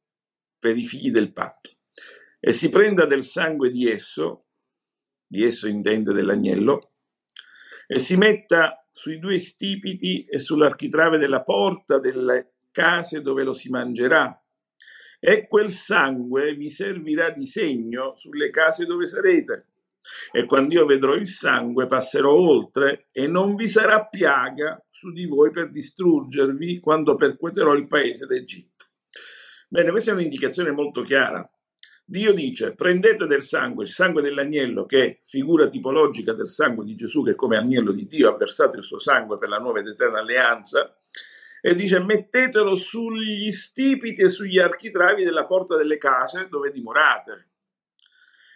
per i figli del patto. E si prenda del sangue di esso, di esso intende dell'agnello, e si metta sui due stipiti e sull'architrave della porta delle case dove lo si mangerà. E quel sangue vi servirà di segno sulle case dove sarete. E quando io vedrò il sangue passerò oltre e non vi sarà piaga su di voi per distruggervi quando percuoterò il paese d'Egitto. Bene, questa è un'indicazione molto chiara. Dio dice prendete del sangue, il sangue dell'agnello che è figura tipologica del sangue di Gesù che come agnello di Dio ha versato il suo sangue per la nuova ed eterna alleanza e dice mettetelo sugli stipiti e sugli architravi della porta delle case dove dimorate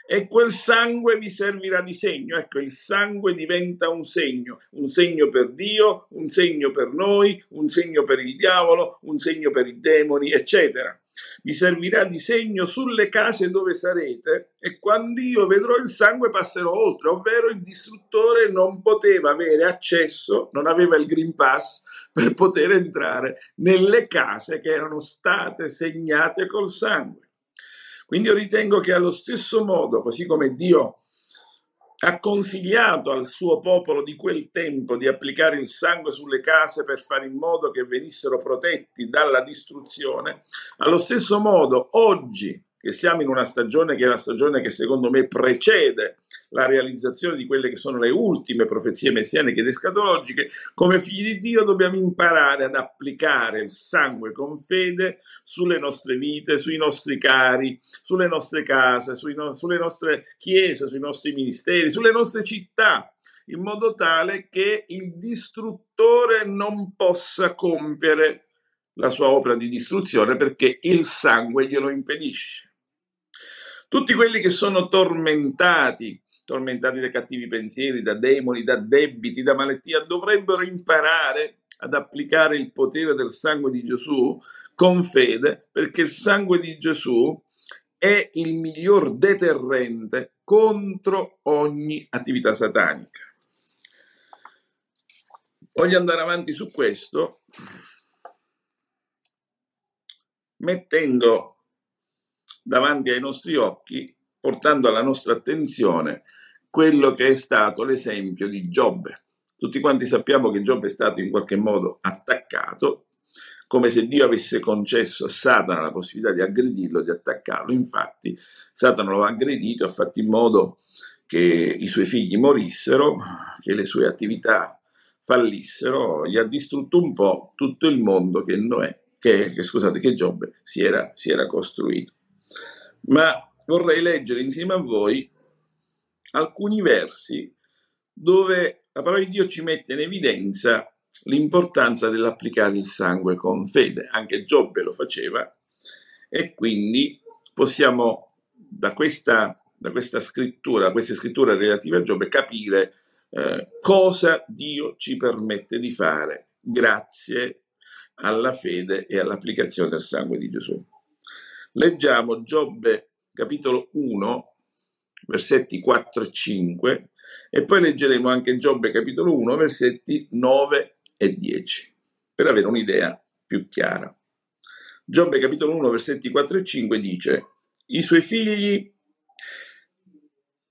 e quel sangue vi servirà di segno. Ecco, il sangue diventa un segno, un segno per Dio, un segno per noi, un segno per il diavolo, un segno per i demoni, eccetera. Vi servirà di segno sulle case dove sarete e quando io vedrò il sangue passerò oltre, ovvero il distruttore non poteva avere accesso, non aveva il Green Pass per poter entrare nelle case che erano state segnate col sangue. Quindi io ritengo che allo stesso modo, così come Dio ha consigliato al suo popolo di quel tempo di applicare il sangue sulle case per fare in modo che venissero protetti dalla distruzione, allo stesso modo oggi che siamo in una stagione che è la stagione che secondo me precede la realizzazione di quelle che sono le ultime profezie messianiche ed escatologiche, come figli di Dio dobbiamo imparare ad applicare il sangue con fede sulle nostre vite, sui nostri cari, sulle nostre case, no- sulle nostre chiese, sui nostri ministeri, sulle nostre città, in modo tale che il distruttore non possa compiere la sua opera di distruzione perché il sangue glielo impedisce. Tutti quelli che sono tormentati tormentati da cattivi pensieri, da demoni, da debiti, da malattia, dovrebbero imparare ad applicare il potere del sangue di Gesù con fede, perché il sangue di Gesù è il miglior deterrente contro ogni attività satanica. Voglio andare avanti su questo mettendo davanti ai nostri occhi, portando alla nostra attenzione quello che è stato l'esempio di Giobbe. Tutti quanti sappiamo che Giobbe è stato in qualche modo attaccato, come se Dio avesse concesso a Satana la possibilità di aggredirlo, di attaccarlo. Infatti, Satana lo ha aggredito, ha fatto in modo che i suoi figli morissero, che le sue attività fallissero, gli ha distrutto un po' tutto il mondo che Noè che, che, scusate, che Giobbe si era, si era costruito. Ma vorrei leggere insieme a voi alcuni versi dove la parola di Dio ci mette in evidenza l'importanza dell'applicare il sangue con fede. Anche Giobbe lo faceva e quindi possiamo da questa, da questa scrittura, da queste scritture relative a Giobbe, capire eh, cosa Dio ci permette di fare grazie alla fede e all'applicazione del sangue di Gesù. Leggiamo Giobbe capitolo 1, versetti 4 e 5 e poi leggeremo anche Giobbe capitolo 1, versetti 9 e 10 per avere un'idea più chiara. Giobbe capitolo 1, versetti 4 e 5 dice i suoi figli,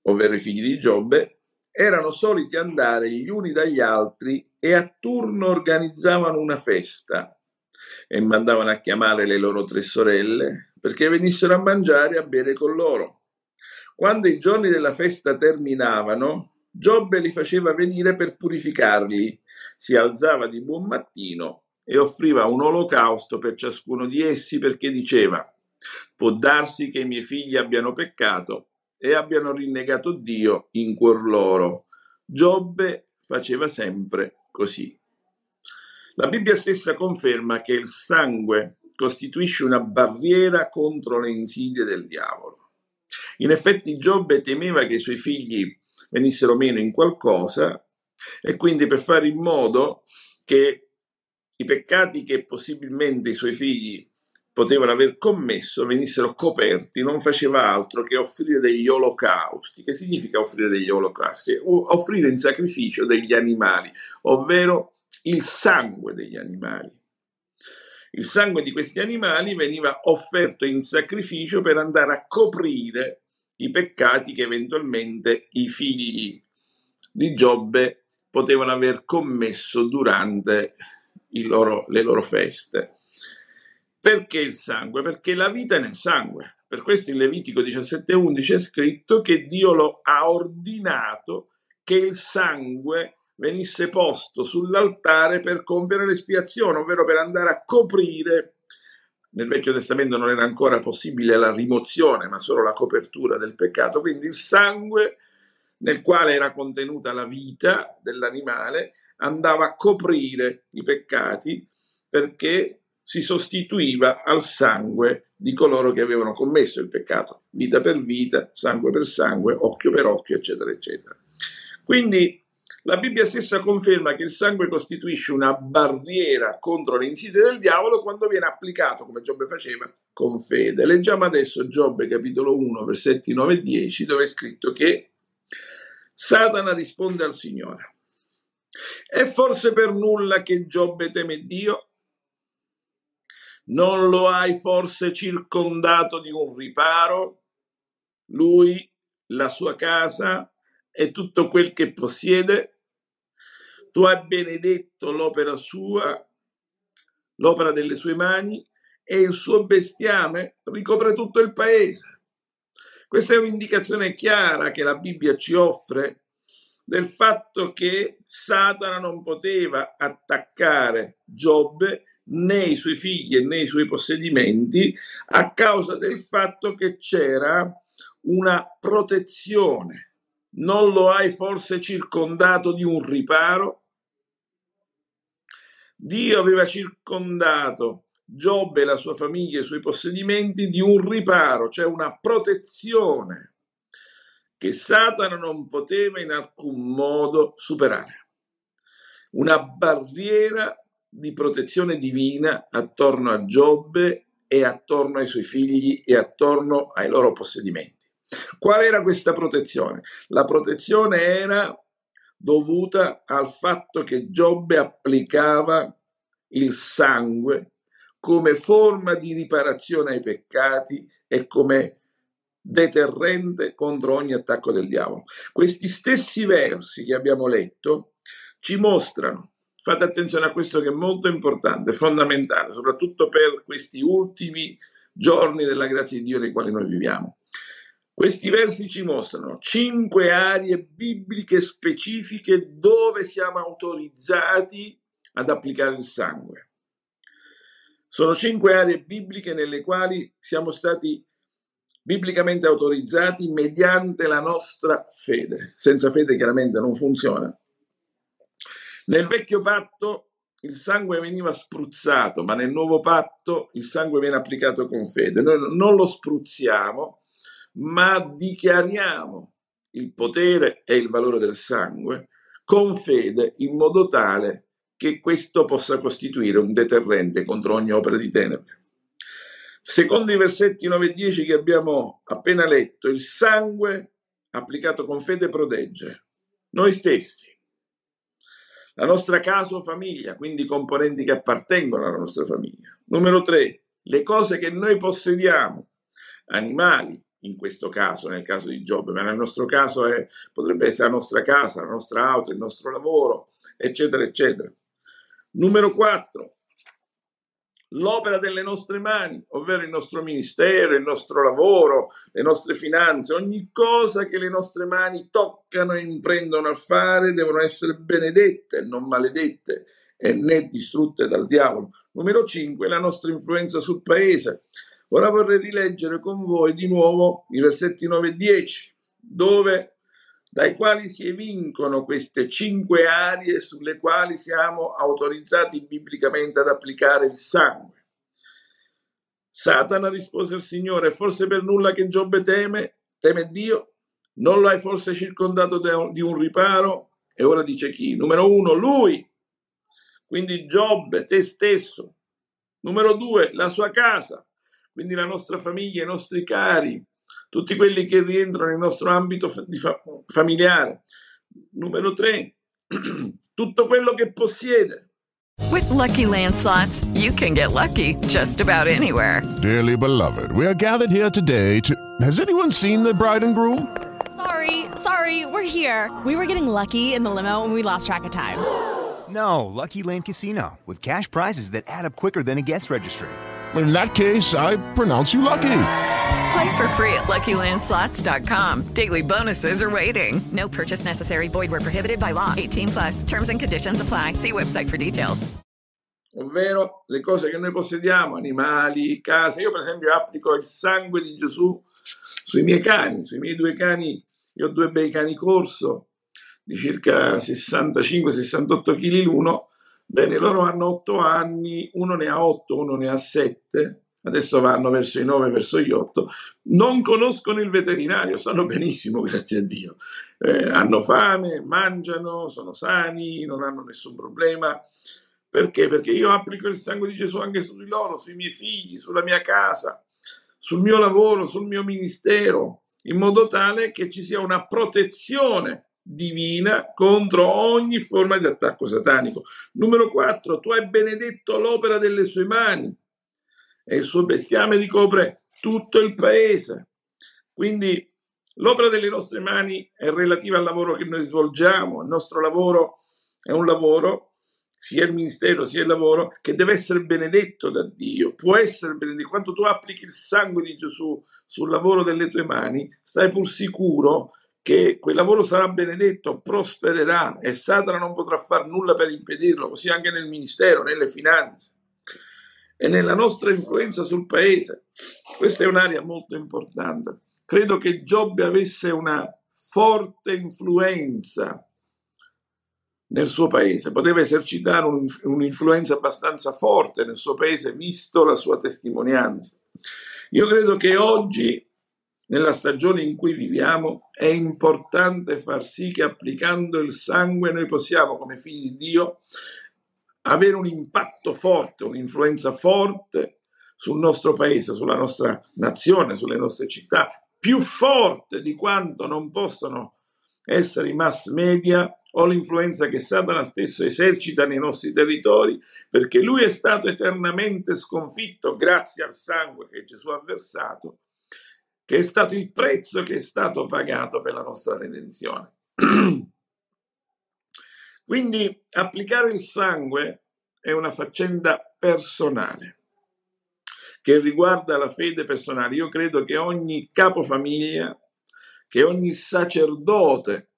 ovvero i figli di Giobbe, erano soliti andare gli uni dagli altri e a turno organizzavano una festa e mandavano a chiamare le loro tre sorelle perché venissero a mangiare e a bere con loro. Quando i giorni della festa terminavano, Giobbe li faceva venire per purificarli, si alzava di buon mattino e offriva un olocausto per ciascuno di essi perché diceva può darsi che i miei figli abbiano peccato e abbiano rinnegato Dio in cuor loro. Giobbe faceva sempre così. La Bibbia stessa conferma che il sangue costituisce una barriera contro le insidie del diavolo. In effetti Giobbe temeva che i suoi figli venissero meno in qualcosa e quindi per fare in modo che i peccati che possibilmente i suoi figli potevano aver commesso venissero coperti, non faceva altro che offrire degli olocausti. Che significa offrire degli olocausti? Offrire in sacrificio degli animali, ovvero il sangue degli animali. Il sangue di questi animali veniva offerto in sacrificio per andare a coprire i peccati che eventualmente i figli di Giobbe potevano aver commesso durante loro, le loro feste. Perché il sangue? Perché la vita è nel sangue. Per questo in Levitico 17:11 è scritto che Dio lo ha ordinato che il sangue venisse posto sull'altare per compiere l'espiazione, ovvero per andare a coprire. Nel Vecchio Testamento non era ancora possibile la rimozione, ma solo la copertura del peccato. Quindi il sangue nel quale era contenuta la vita dell'animale andava a coprire i peccati perché si sostituiva al sangue di coloro che avevano commesso il peccato, vita per vita, sangue per sangue, occhio per occhio, eccetera, eccetera. Quindi la Bibbia stessa conferma che il sangue costituisce una barriera contro le insidie del diavolo quando viene applicato, come Giobbe faceva, con fede. Leggiamo adesso Giobbe capitolo 1, versetti 9 e 10, dove è scritto che Satana risponde al Signore. È forse per nulla che Giobbe teme Dio? Non lo hai forse circondato di un riparo? Lui, la sua casa e tutto quel che possiede? Tu hai benedetto l'opera sua, l'opera delle sue mani, e il suo bestiame ricopre tutto il paese. Questa è un'indicazione chiara che la Bibbia ci offre del fatto che Satana non poteva attaccare Giobbe né i suoi figli né i suoi possedimenti a causa del fatto che c'era una protezione. Non lo hai forse circondato di un riparo? Dio aveva circondato Giobbe la sua famiglia e i suoi possedimenti di un riparo, cioè una protezione che Satana non poteva in alcun modo superare. Una barriera di protezione divina attorno a Giobbe e attorno ai suoi figli e attorno ai loro possedimenti. Qual era questa protezione? La protezione era dovuta al fatto che Giobbe applicava il sangue come forma di riparazione ai peccati e come deterrente contro ogni attacco del diavolo. Questi stessi versi che abbiamo letto ci mostrano Fate attenzione a questo che è molto importante, fondamentale, soprattutto per questi ultimi giorni della grazia di Dio nei quali noi viviamo. Questi versi ci mostrano cinque aree bibliche specifiche dove siamo autorizzati ad applicare il sangue. Sono cinque aree bibliche nelle quali siamo stati biblicamente autorizzati mediante la nostra fede. Senza fede chiaramente non funziona. Nel vecchio patto il sangue veniva spruzzato, ma nel nuovo patto il sangue viene applicato con fede. Noi non lo spruzziamo, ma dichiariamo il potere e il valore del sangue con fede in modo tale che questo possa costituire un deterrente contro ogni opera di tenebre. Secondo i versetti 9 e 10 che abbiamo appena letto, il sangue applicato con fede protegge noi stessi, la nostra casa o famiglia, quindi i componenti che appartengono alla nostra famiglia. Numero 3, le cose che noi possediamo, animali, in questo caso, nel caso di Giobbe, ma nel nostro caso è, potrebbe essere la nostra casa, la nostra auto, il nostro lavoro, eccetera, eccetera. Numero 4, l'opera delle nostre mani, ovvero il nostro ministero, il nostro lavoro, le nostre finanze, ogni cosa che le nostre mani toccano e imprendono a fare devono essere benedette, non maledette e né distrutte dal diavolo. Numero 5, la nostra influenza sul paese. Ora vorrei rileggere con voi di nuovo i versetti 9 e 10, dove dai quali si evincono queste cinque aree sulle quali siamo autorizzati biblicamente ad applicare il sangue. Satana rispose al Signore, forse per nulla che Giobbe teme, teme Dio? Non lo hai forse circondato di un riparo? E ora dice chi? Numero uno, lui, quindi Giobbe, te stesso. Numero due, la sua casa, quindi la nostra famiglia, i nostri cari, tutti quelli che rientrano nel nostro ambito fa- familiare. Numero tre, tutto quello che possiede. With lucky landslots, you can get lucky just about anywhere. Dearly beloved, we are gathered here today to. Has anyone seen the bride and groom? Sorry, sorry, we're here. We were getting lucky in the limo and we lost track of time. No, Lucky Land Casino, with cash prizes that add up quicker than a guest registry. In that case, I pronounce you lucky. Play for free at LuckyLandSlots.com. Daily bonuses are waiting. No purchase necessary. Void where prohibited by law. 18 plus. Terms and conditions apply. See website for details. Ovvero le cose che noi possediamo, animali, case. Io per esempio applico il sangue di Gesù sui miei cani, sui miei due cani. Io ho due bei cani corso di circa 65-68 kg l'uno. Bene, loro hanno 8 anni, uno ne ha 8, uno ne ha 7 adesso vanno verso i 9, verso gli 8, non conoscono il veterinario, sanno benissimo, grazie a Dio. Eh, hanno fame, mangiano, sono sani, non hanno nessun problema. Perché? Perché io applico il sangue di Gesù anche su di loro, sui miei figli, sulla mia casa, sul mio lavoro, sul mio ministero, in modo tale che ci sia una protezione divina contro ogni forma di attacco satanico. Numero 4, tu hai benedetto l'opera delle sue mani e il suo bestiame ricopre tutto il paese. Quindi l'opera delle nostre mani è relativa al lavoro che noi svolgiamo, il nostro lavoro è un lavoro, sia il ministero sia il lavoro, che deve essere benedetto da Dio, può essere benedetto. Quando tu applichi il sangue di Gesù sul lavoro delle tue mani, stai pur sicuro che quel lavoro sarà benedetto, prospererà e Satana non potrà fare nulla per impedirlo, così anche nel ministero, nelle finanze e nella nostra influenza sul paese. Questa è un'area molto importante. Credo che Giobbe avesse una forte influenza nel suo paese, poteva esercitare un'influenza abbastanza forte nel suo paese, visto la sua testimonianza. Io credo che oggi, nella stagione in cui viviamo, è importante far sì che applicando il sangue noi possiamo, come figli di Dio, avere un impatto forte, un'influenza forte sul nostro paese, sulla nostra nazione, sulle nostre città, più forte di quanto non possono essere i mass media o l'influenza che Satana stesso esercita nei nostri territori, perché lui è stato eternamente sconfitto grazie al sangue che Gesù ha versato, che è stato il prezzo che è stato pagato per la nostra redenzione. Quindi applicare il sangue è una faccenda personale che riguarda la fede personale. Io credo che ogni capofamiglia, che ogni sacerdote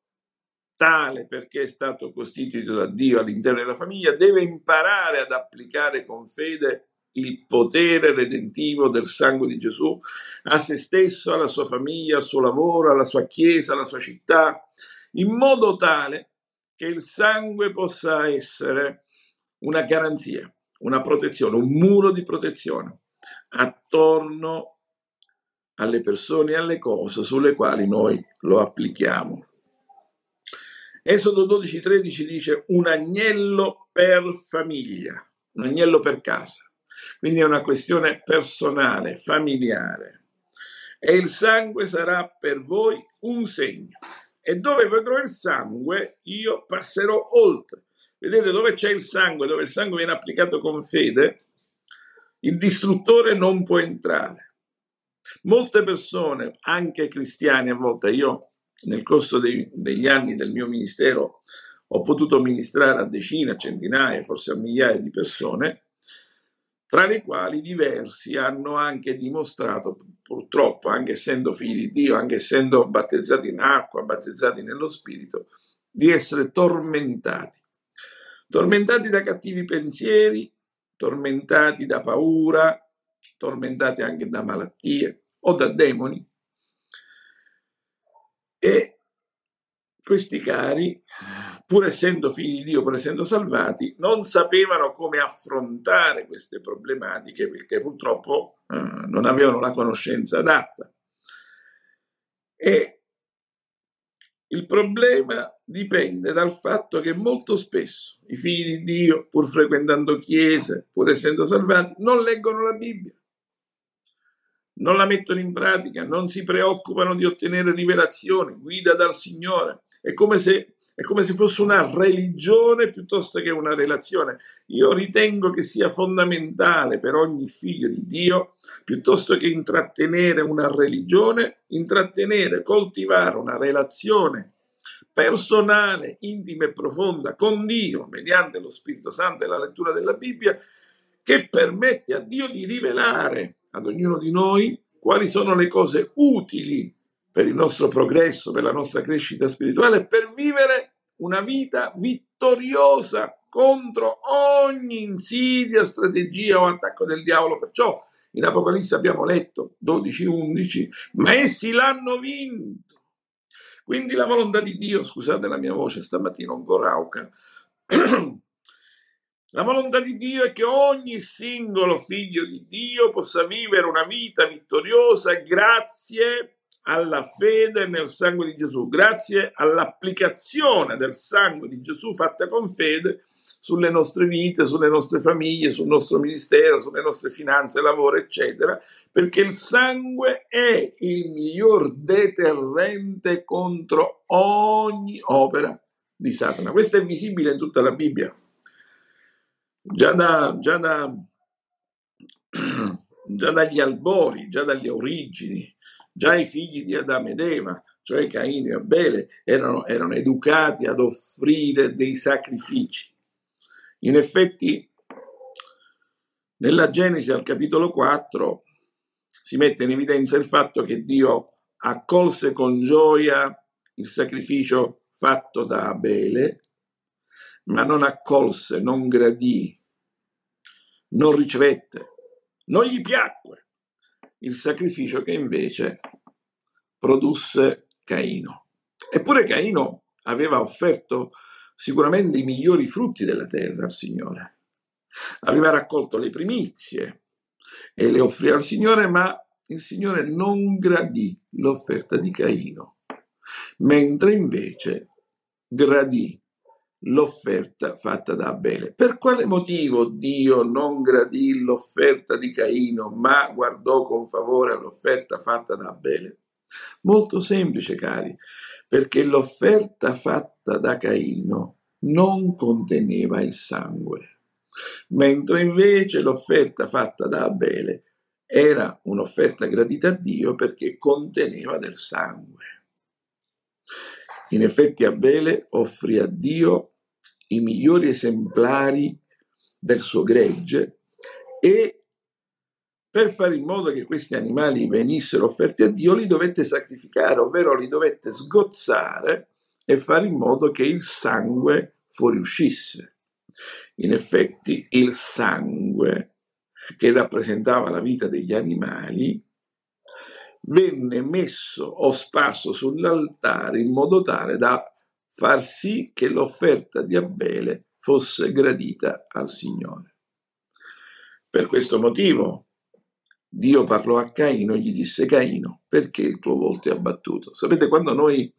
tale perché è stato costituito da Dio all'interno della famiglia, deve imparare ad applicare con fede il potere redentivo del sangue di Gesù a se stesso, alla sua famiglia, al suo lavoro, alla sua chiesa, alla sua città, in modo tale che il sangue possa essere una garanzia, una protezione, un muro di protezione attorno alle persone e alle cose sulle quali noi lo applichiamo. Esodo 12:13 dice un agnello per famiglia, un agnello per casa. Quindi è una questione personale, familiare. E il sangue sarà per voi un segno. E dove vedrò il sangue, io passerò oltre. Vedete dove c'è il sangue, dove il sangue viene applicato con fede, il distruttore non può entrare. Molte persone, anche cristiani a volte, io nel corso dei, degli anni del mio ministero ho potuto ministrare a decine, a centinaia, forse a migliaia di persone, tra le quali diversi hanno anche dimostrato, purtroppo, anche essendo figli di Dio, anche essendo battezzati in acqua, battezzati nello Spirito, di essere tormentati. Tormentati da cattivi pensieri, tormentati da paura, tormentati anche da malattie o da demoni, e questi cari, pur essendo figli di Dio, pur essendo salvati, non sapevano come affrontare queste problematiche perché purtroppo eh, non avevano la conoscenza adatta. E il problema dipende dal fatto che molto spesso i figli di Dio, pur frequentando chiese, pur essendo salvati, non leggono la Bibbia non la mettono in pratica, non si preoccupano di ottenere rivelazioni, guida dal Signore. È come se, è come se fosse una religione piuttosto che una relazione. Io ritengo che sia fondamentale per ogni figlio di Dio, piuttosto che intrattenere una religione, intrattenere, coltivare una relazione personale, intima e profonda con Dio mediante lo Spirito Santo e la lettura della Bibbia che permette a Dio di rivelare ad ognuno di noi quali sono le cose utili per il nostro progresso, per la nostra crescita spirituale, per vivere una vita vittoriosa contro ogni insidia, strategia o attacco del diavolo. Perciò in Apocalisse abbiamo letto 12-11, ma essi l'hanno vinto. Quindi la volontà di Dio, scusate la mia voce stamattina un po' rauca, La volontà di Dio è che ogni singolo figlio di Dio possa vivere una vita vittoriosa grazie alla fede nel sangue di Gesù, grazie all'applicazione del sangue di Gesù fatta con fede sulle nostre vite, sulle nostre famiglie, sul nostro ministero, sulle nostre finanze, lavoro, eccetera, perché il sangue è il miglior deterrente contro ogni opera di Satana. Questo è visibile in tutta la Bibbia. Già, da, già, da, già dagli albori, già dalle origini, già i figli di Adamo ed Eva, cioè Caino e Abele, erano, erano educati ad offrire dei sacrifici. In effetti, nella Genesi al capitolo 4 si mette in evidenza il fatto che Dio accolse con gioia il sacrificio fatto da Abele ma non accolse, non gradì, non ricevette, non gli piacque il sacrificio che invece produsse Caino. Eppure Caino aveva offerto sicuramente i migliori frutti della terra al Signore. Aveva raccolto le primizie e le offrì al Signore, ma il Signore non gradì l'offerta di Caino, mentre invece gradì l'offerta fatta da Abele. Per quale motivo Dio non gradì l'offerta di Caino, ma guardò con favore all'offerta fatta da Abele? Molto semplice, cari, perché l'offerta fatta da Caino non conteneva il sangue, mentre invece l'offerta fatta da Abele era un'offerta gradita a Dio perché conteneva del sangue. In effetti Abele offrì a Dio i migliori esemplari del suo gregge e per fare in modo che questi animali venissero offerti a Dio li dovette sacrificare, ovvero li dovette sgozzare e fare in modo che il sangue fuoriuscisse. In effetti il sangue che rappresentava la vita degli animali, venne messo o sparso sull'altare in modo tale da far sì che l'offerta di Abele fosse gradita al Signore. Per questo motivo Dio parlò a Caino e gli disse Caino, perché il tuo volto è abbattuto? Sapete, quando noi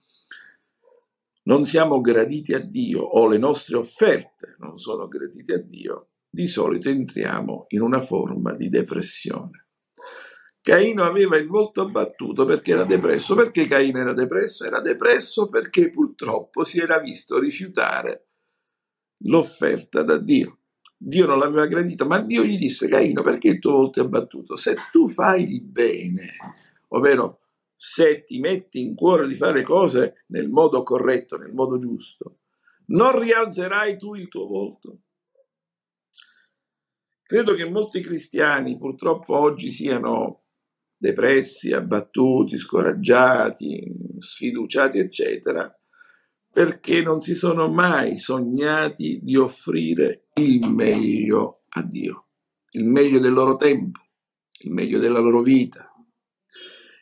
non siamo graditi a Dio o le nostre offerte non sono gradite a Dio, di solito entriamo in una forma di depressione. Caino aveva il volto abbattuto perché era depresso. Perché Caino era depresso? Era depresso perché purtroppo si era visto rifiutare l'offerta da Dio. Dio non l'aveva gradito, ma Dio gli disse, Caino, perché il tuo volto è abbattuto? Se tu fai il bene, ovvero se ti metti in cuore di fare cose nel modo corretto, nel modo giusto, non rialzerai tu il tuo volto. Credo che molti cristiani purtroppo oggi siano depressi, abbattuti, scoraggiati, sfiduciati, eccetera, perché non si sono mai sognati di offrire il meglio a Dio, il meglio del loro tempo, il meglio della loro vita,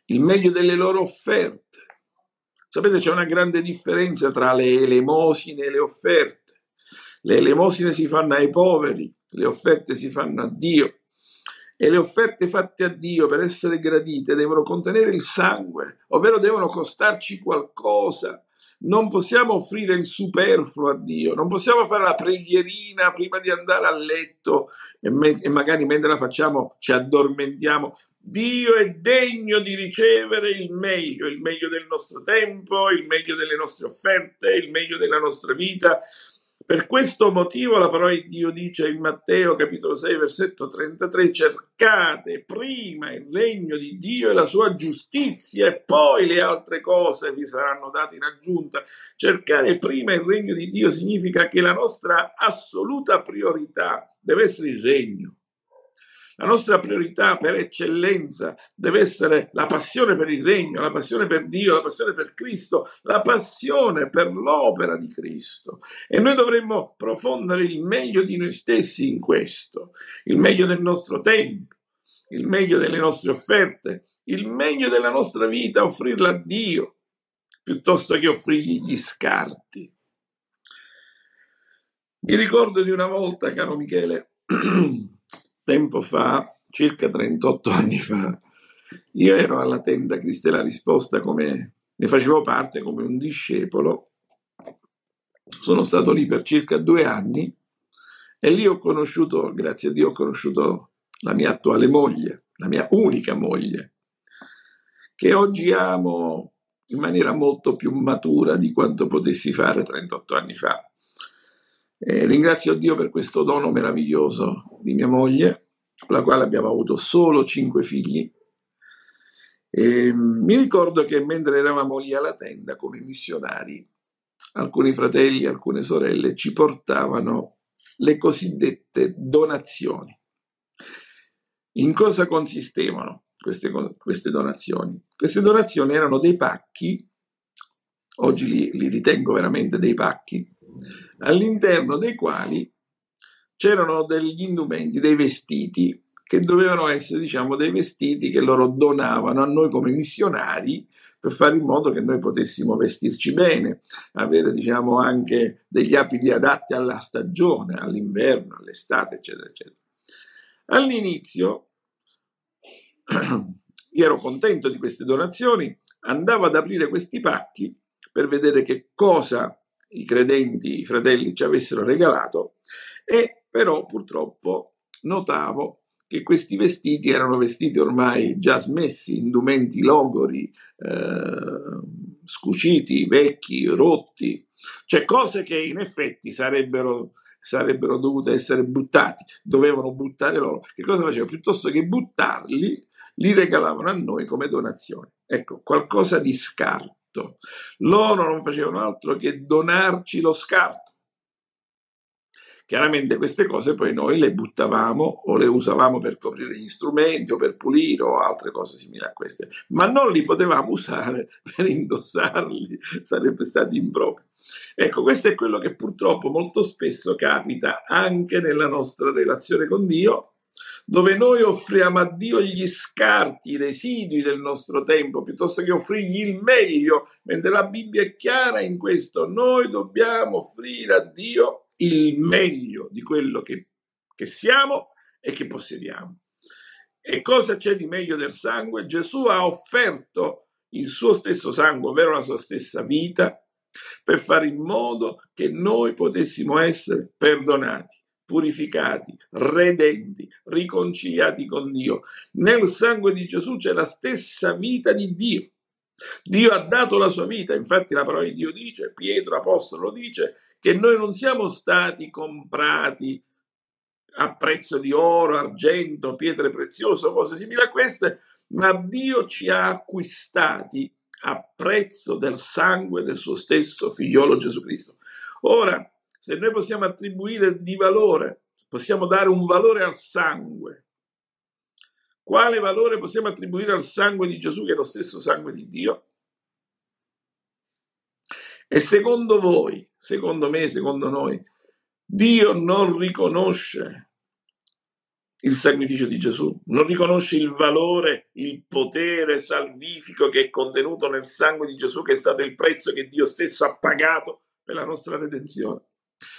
il meglio delle loro offerte. Sapete, c'è una grande differenza tra le elemosine e le offerte. Le elemosine si fanno ai poveri, le offerte si fanno a Dio. E le offerte fatte a Dio per essere gradite devono contenere il sangue, ovvero devono costarci qualcosa non possiamo offrire il superfluo a Dio, non possiamo fare la preghierina prima di andare a letto e, me- e magari mentre la facciamo ci addormentiamo. Dio è degno di ricevere il meglio, il meglio del nostro tempo, il meglio delle nostre offerte, il meglio della nostra vita. Per questo motivo la parola di Dio dice in Matteo capitolo 6 versetto 33 cercate prima il regno di Dio e la sua giustizia e poi le altre cose vi saranno date in aggiunta. Cercare prima il regno di Dio significa che la nostra assoluta priorità deve essere il regno la nostra priorità per eccellenza deve essere la passione per il regno, la passione per Dio, la passione per Cristo, la passione per l'opera di Cristo. E noi dovremmo profondere il meglio di noi stessi in questo, il meglio del nostro tempo, il meglio delle nostre offerte, il meglio della nostra vita, offrirla a Dio, piuttosto che offrirgli gli scarti. Mi ricordo di una volta, caro Michele, tempo fa, circa 38 anni fa, io ero alla tenda Cristiana Risposta come ne facevo parte come un discepolo. Sono stato lì per circa due anni e lì ho conosciuto, grazie a Dio, ho conosciuto la mia attuale moglie, la mia unica moglie, che oggi amo in maniera molto più matura di quanto potessi fare 38 anni fa. E ringrazio Dio per questo dono meraviglioso di mia moglie, con la quale abbiamo avuto solo cinque figli. E mi ricordo che mentre eravamo lì alla tenda come missionari, alcuni fratelli alcune sorelle ci portavano le cosiddette donazioni. In cosa consistevano queste, queste donazioni? Queste donazioni erano dei pacchi, oggi li, li ritengo veramente dei pacchi, all'interno dei quali c'erano degli indumenti, dei vestiti che dovevano essere, diciamo, dei vestiti che loro donavano a noi come missionari per fare in modo che noi potessimo vestirci bene, avere, diciamo, anche degli abiti adatti alla stagione, all'inverno, all'estate, eccetera, eccetera. All'inizio io ero contento di queste donazioni, andavo ad aprire questi pacchi per vedere che cosa i credenti, i fratelli ci avessero regalato e però purtroppo notavo che questi vestiti erano vestiti ormai già smessi, indumenti logori, eh, scuciti, vecchi, rotti, cioè cose che in effetti sarebbero, sarebbero dovute essere buttati, dovevano buttare loro. Che cosa facevano? Piuttosto che buttarli, li regalavano a noi come donazione. Ecco, qualcosa di scarto scarto. Loro non facevano altro che donarci lo scarto. Chiaramente queste cose poi noi le buttavamo o le usavamo per coprire gli strumenti o per pulire o altre cose simili a queste, ma non li potevamo usare per indossarli, sarebbe stato improprio. Ecco, questo è quello che purtroppo molto spesso capita anche nella nostra relazione con Dio, dove noi offriamo a Dio gli scarti, i residui del nostro tempo, piuttosto che offrirgli il meglio, mentre la Bibbia è chiara in questo, noi dobbiamo offrire a Dio il meglio di quello che, che siamo e che possediamo. E cosa c'è di meglio del sangue? Gesù ha offerto il suo stesso sangue, ovvero la sua stessa vita, per fare in modo che noi potessimo essere perdonati purificati, redenti, riconciliati con Dio. Nel sangue di Gesù c'è la stessa vita di Dio. Dio ha dato la sua vita, infatti la parola di Dio dice, Pietro Apostolo dice, che noi non siamo stati comprati a prezzo di oro, argento, pietre preziose, cose simili a queste, ma Dio ci ha acquistati a prezzo del sangue del suo stesso figliolo Gesù Cristo. Ora, se noi possiamo attribuire di valore, possiamo dare un valore al sangue, quale valore possiamo attribuire al sangue di Gesù che è lo stesso sangue di Dio? E secondo voi, secondo me, secondo noi, Dio non riconosce il sacrificio di Gesù, non riconosce il valore, il potere salvifico che è contenuto nel sangue di Gesù, che è stato il prezzo che Dio stesso ha pagato per la nostra redenzione.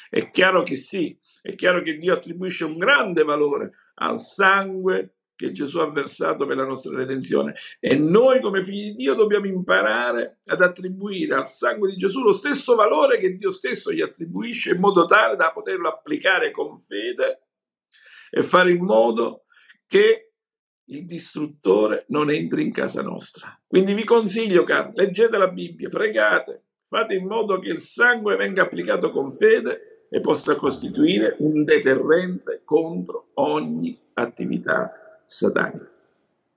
È chiaro che sì, è chiaro che Dio attribuisce un grande valore al sangue che Gesù ha versato per la nostra redenzione e noi come figli di Dio dobbiamo imparare ad attribuire al sangue di Gesù lo stesso valore che Dio stesso gli attribuisce in modo tale da poterlo applicare con fede e fare in modo che il distruttore non entri in casa nostra. Quindi vi consiglio, caro, leggete la Bibbia, pregate, fate in modo che il sangue venga applicato con fede e possa costituire un deterrente contro ogni attività satanica.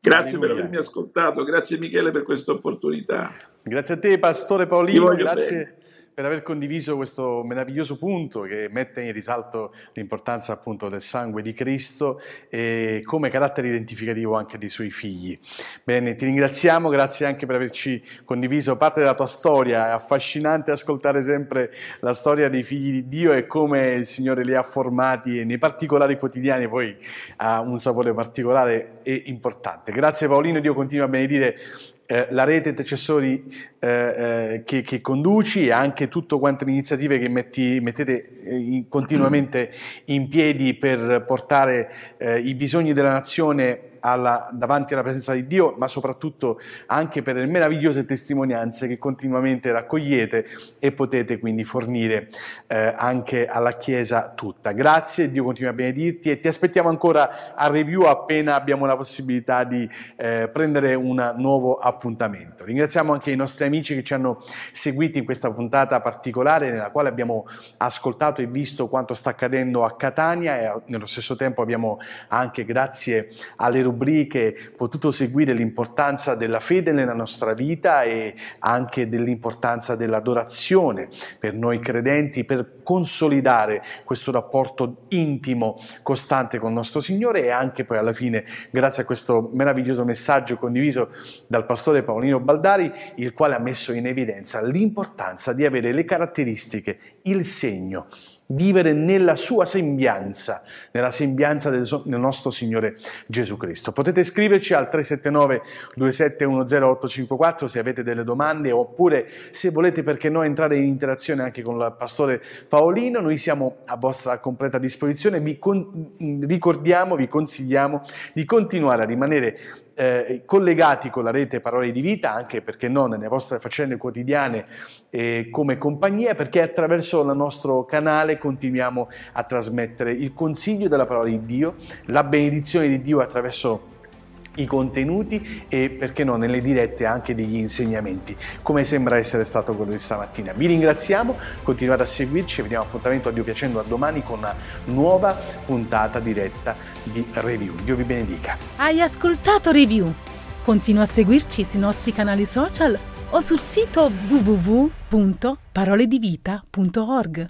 Grazie Alleluia. per avermi ascoltato, grazie Michele per questa opportunità. Grazie a te, Pastore Paolino, grazie. Bene per aver condiviso questo meraviglioso punto che mette in risalto l'importanza appunto del sangue di Cristo e come carattere identificativo anche dei suoi figli. Bene, ti ringraziamo, grazie anche per averci condiviso parte della tua storia, è affascinante ascoltare sempre la storia dei figli di Dio e come il Signore li ha formati nei particolari quotidiani, poi ha un sapore particolare e importante. Grazie Paolino, Dio continua a benedire eh, la rete intercessori eh, eh, che, che, conduci e anche tutte quante le iniziative che metti, mettete eh, in, continuamente in piedi per portare i bisogni della nazione alla, davanti alla presenza di Dio, ma soprattutto anche per le meravigliose testimonianze che continuamente raccogliete e potete quindi fornire eh, anche alla Chiesa tutta. Grazie, Dio continua a benedirti e ti aspettiamo ancora a review appena abbiamo la possibilità di eh, prendere un nuovo appuntamento. Ringraziamo anche i nostri amici che ci hanno seguiti in questa puntata particolare nella quale abbiamo ascoltato e visto quanto sta accadendo a Catania e nello stesso tempo abbiamo anche grazie alle rubriche rubriche potuto seguire l'importanza della fede nella nostra vita e anche dell'importanza dell'adorazione per noi credenti, per consolidare questo rapporto intimo, costante con il nostro Signore e anche poi alla fine, grazie a questo meraviglioso messaggio condiviso dal pastore Paolino Baldari, il quale ha messo in evidenza l'importanza di avere le caratteristiche, il segno, vivere nella sua sembianza, nella sembianza del, nostro Signore Gesù Cristo. Potete scriverci al 379 2710854 se avete delle domande oppure se volete perché no entrare in interazione anche con il pastore Paolino, noi siamo a vostra completa disposizione, vi con, ricordiamo, vi consigliamo di continuare a rimanere eh, collegati con la rete Parole di Vita, anche perché no, nelle vostre faccende quotidiane eh, come compagnia, perché attraverso il nostro canale continuiamo a trasmettere il consiglio della parola di Dio, la benedizione di Dio attraverso i contenuti e perché no nelle dirette anche degli insegnamenti come sembra essere stato quello di stamattina. Vi ringraziamo continuate a seguirci e vediamo appuntamento a Dio piacendo a domani con una nuova puntata diretta di review. Dio vi benedica. Hai ascoltato review? Continua a seguirci sui nostri canali social o sul sito www.paroledivita.org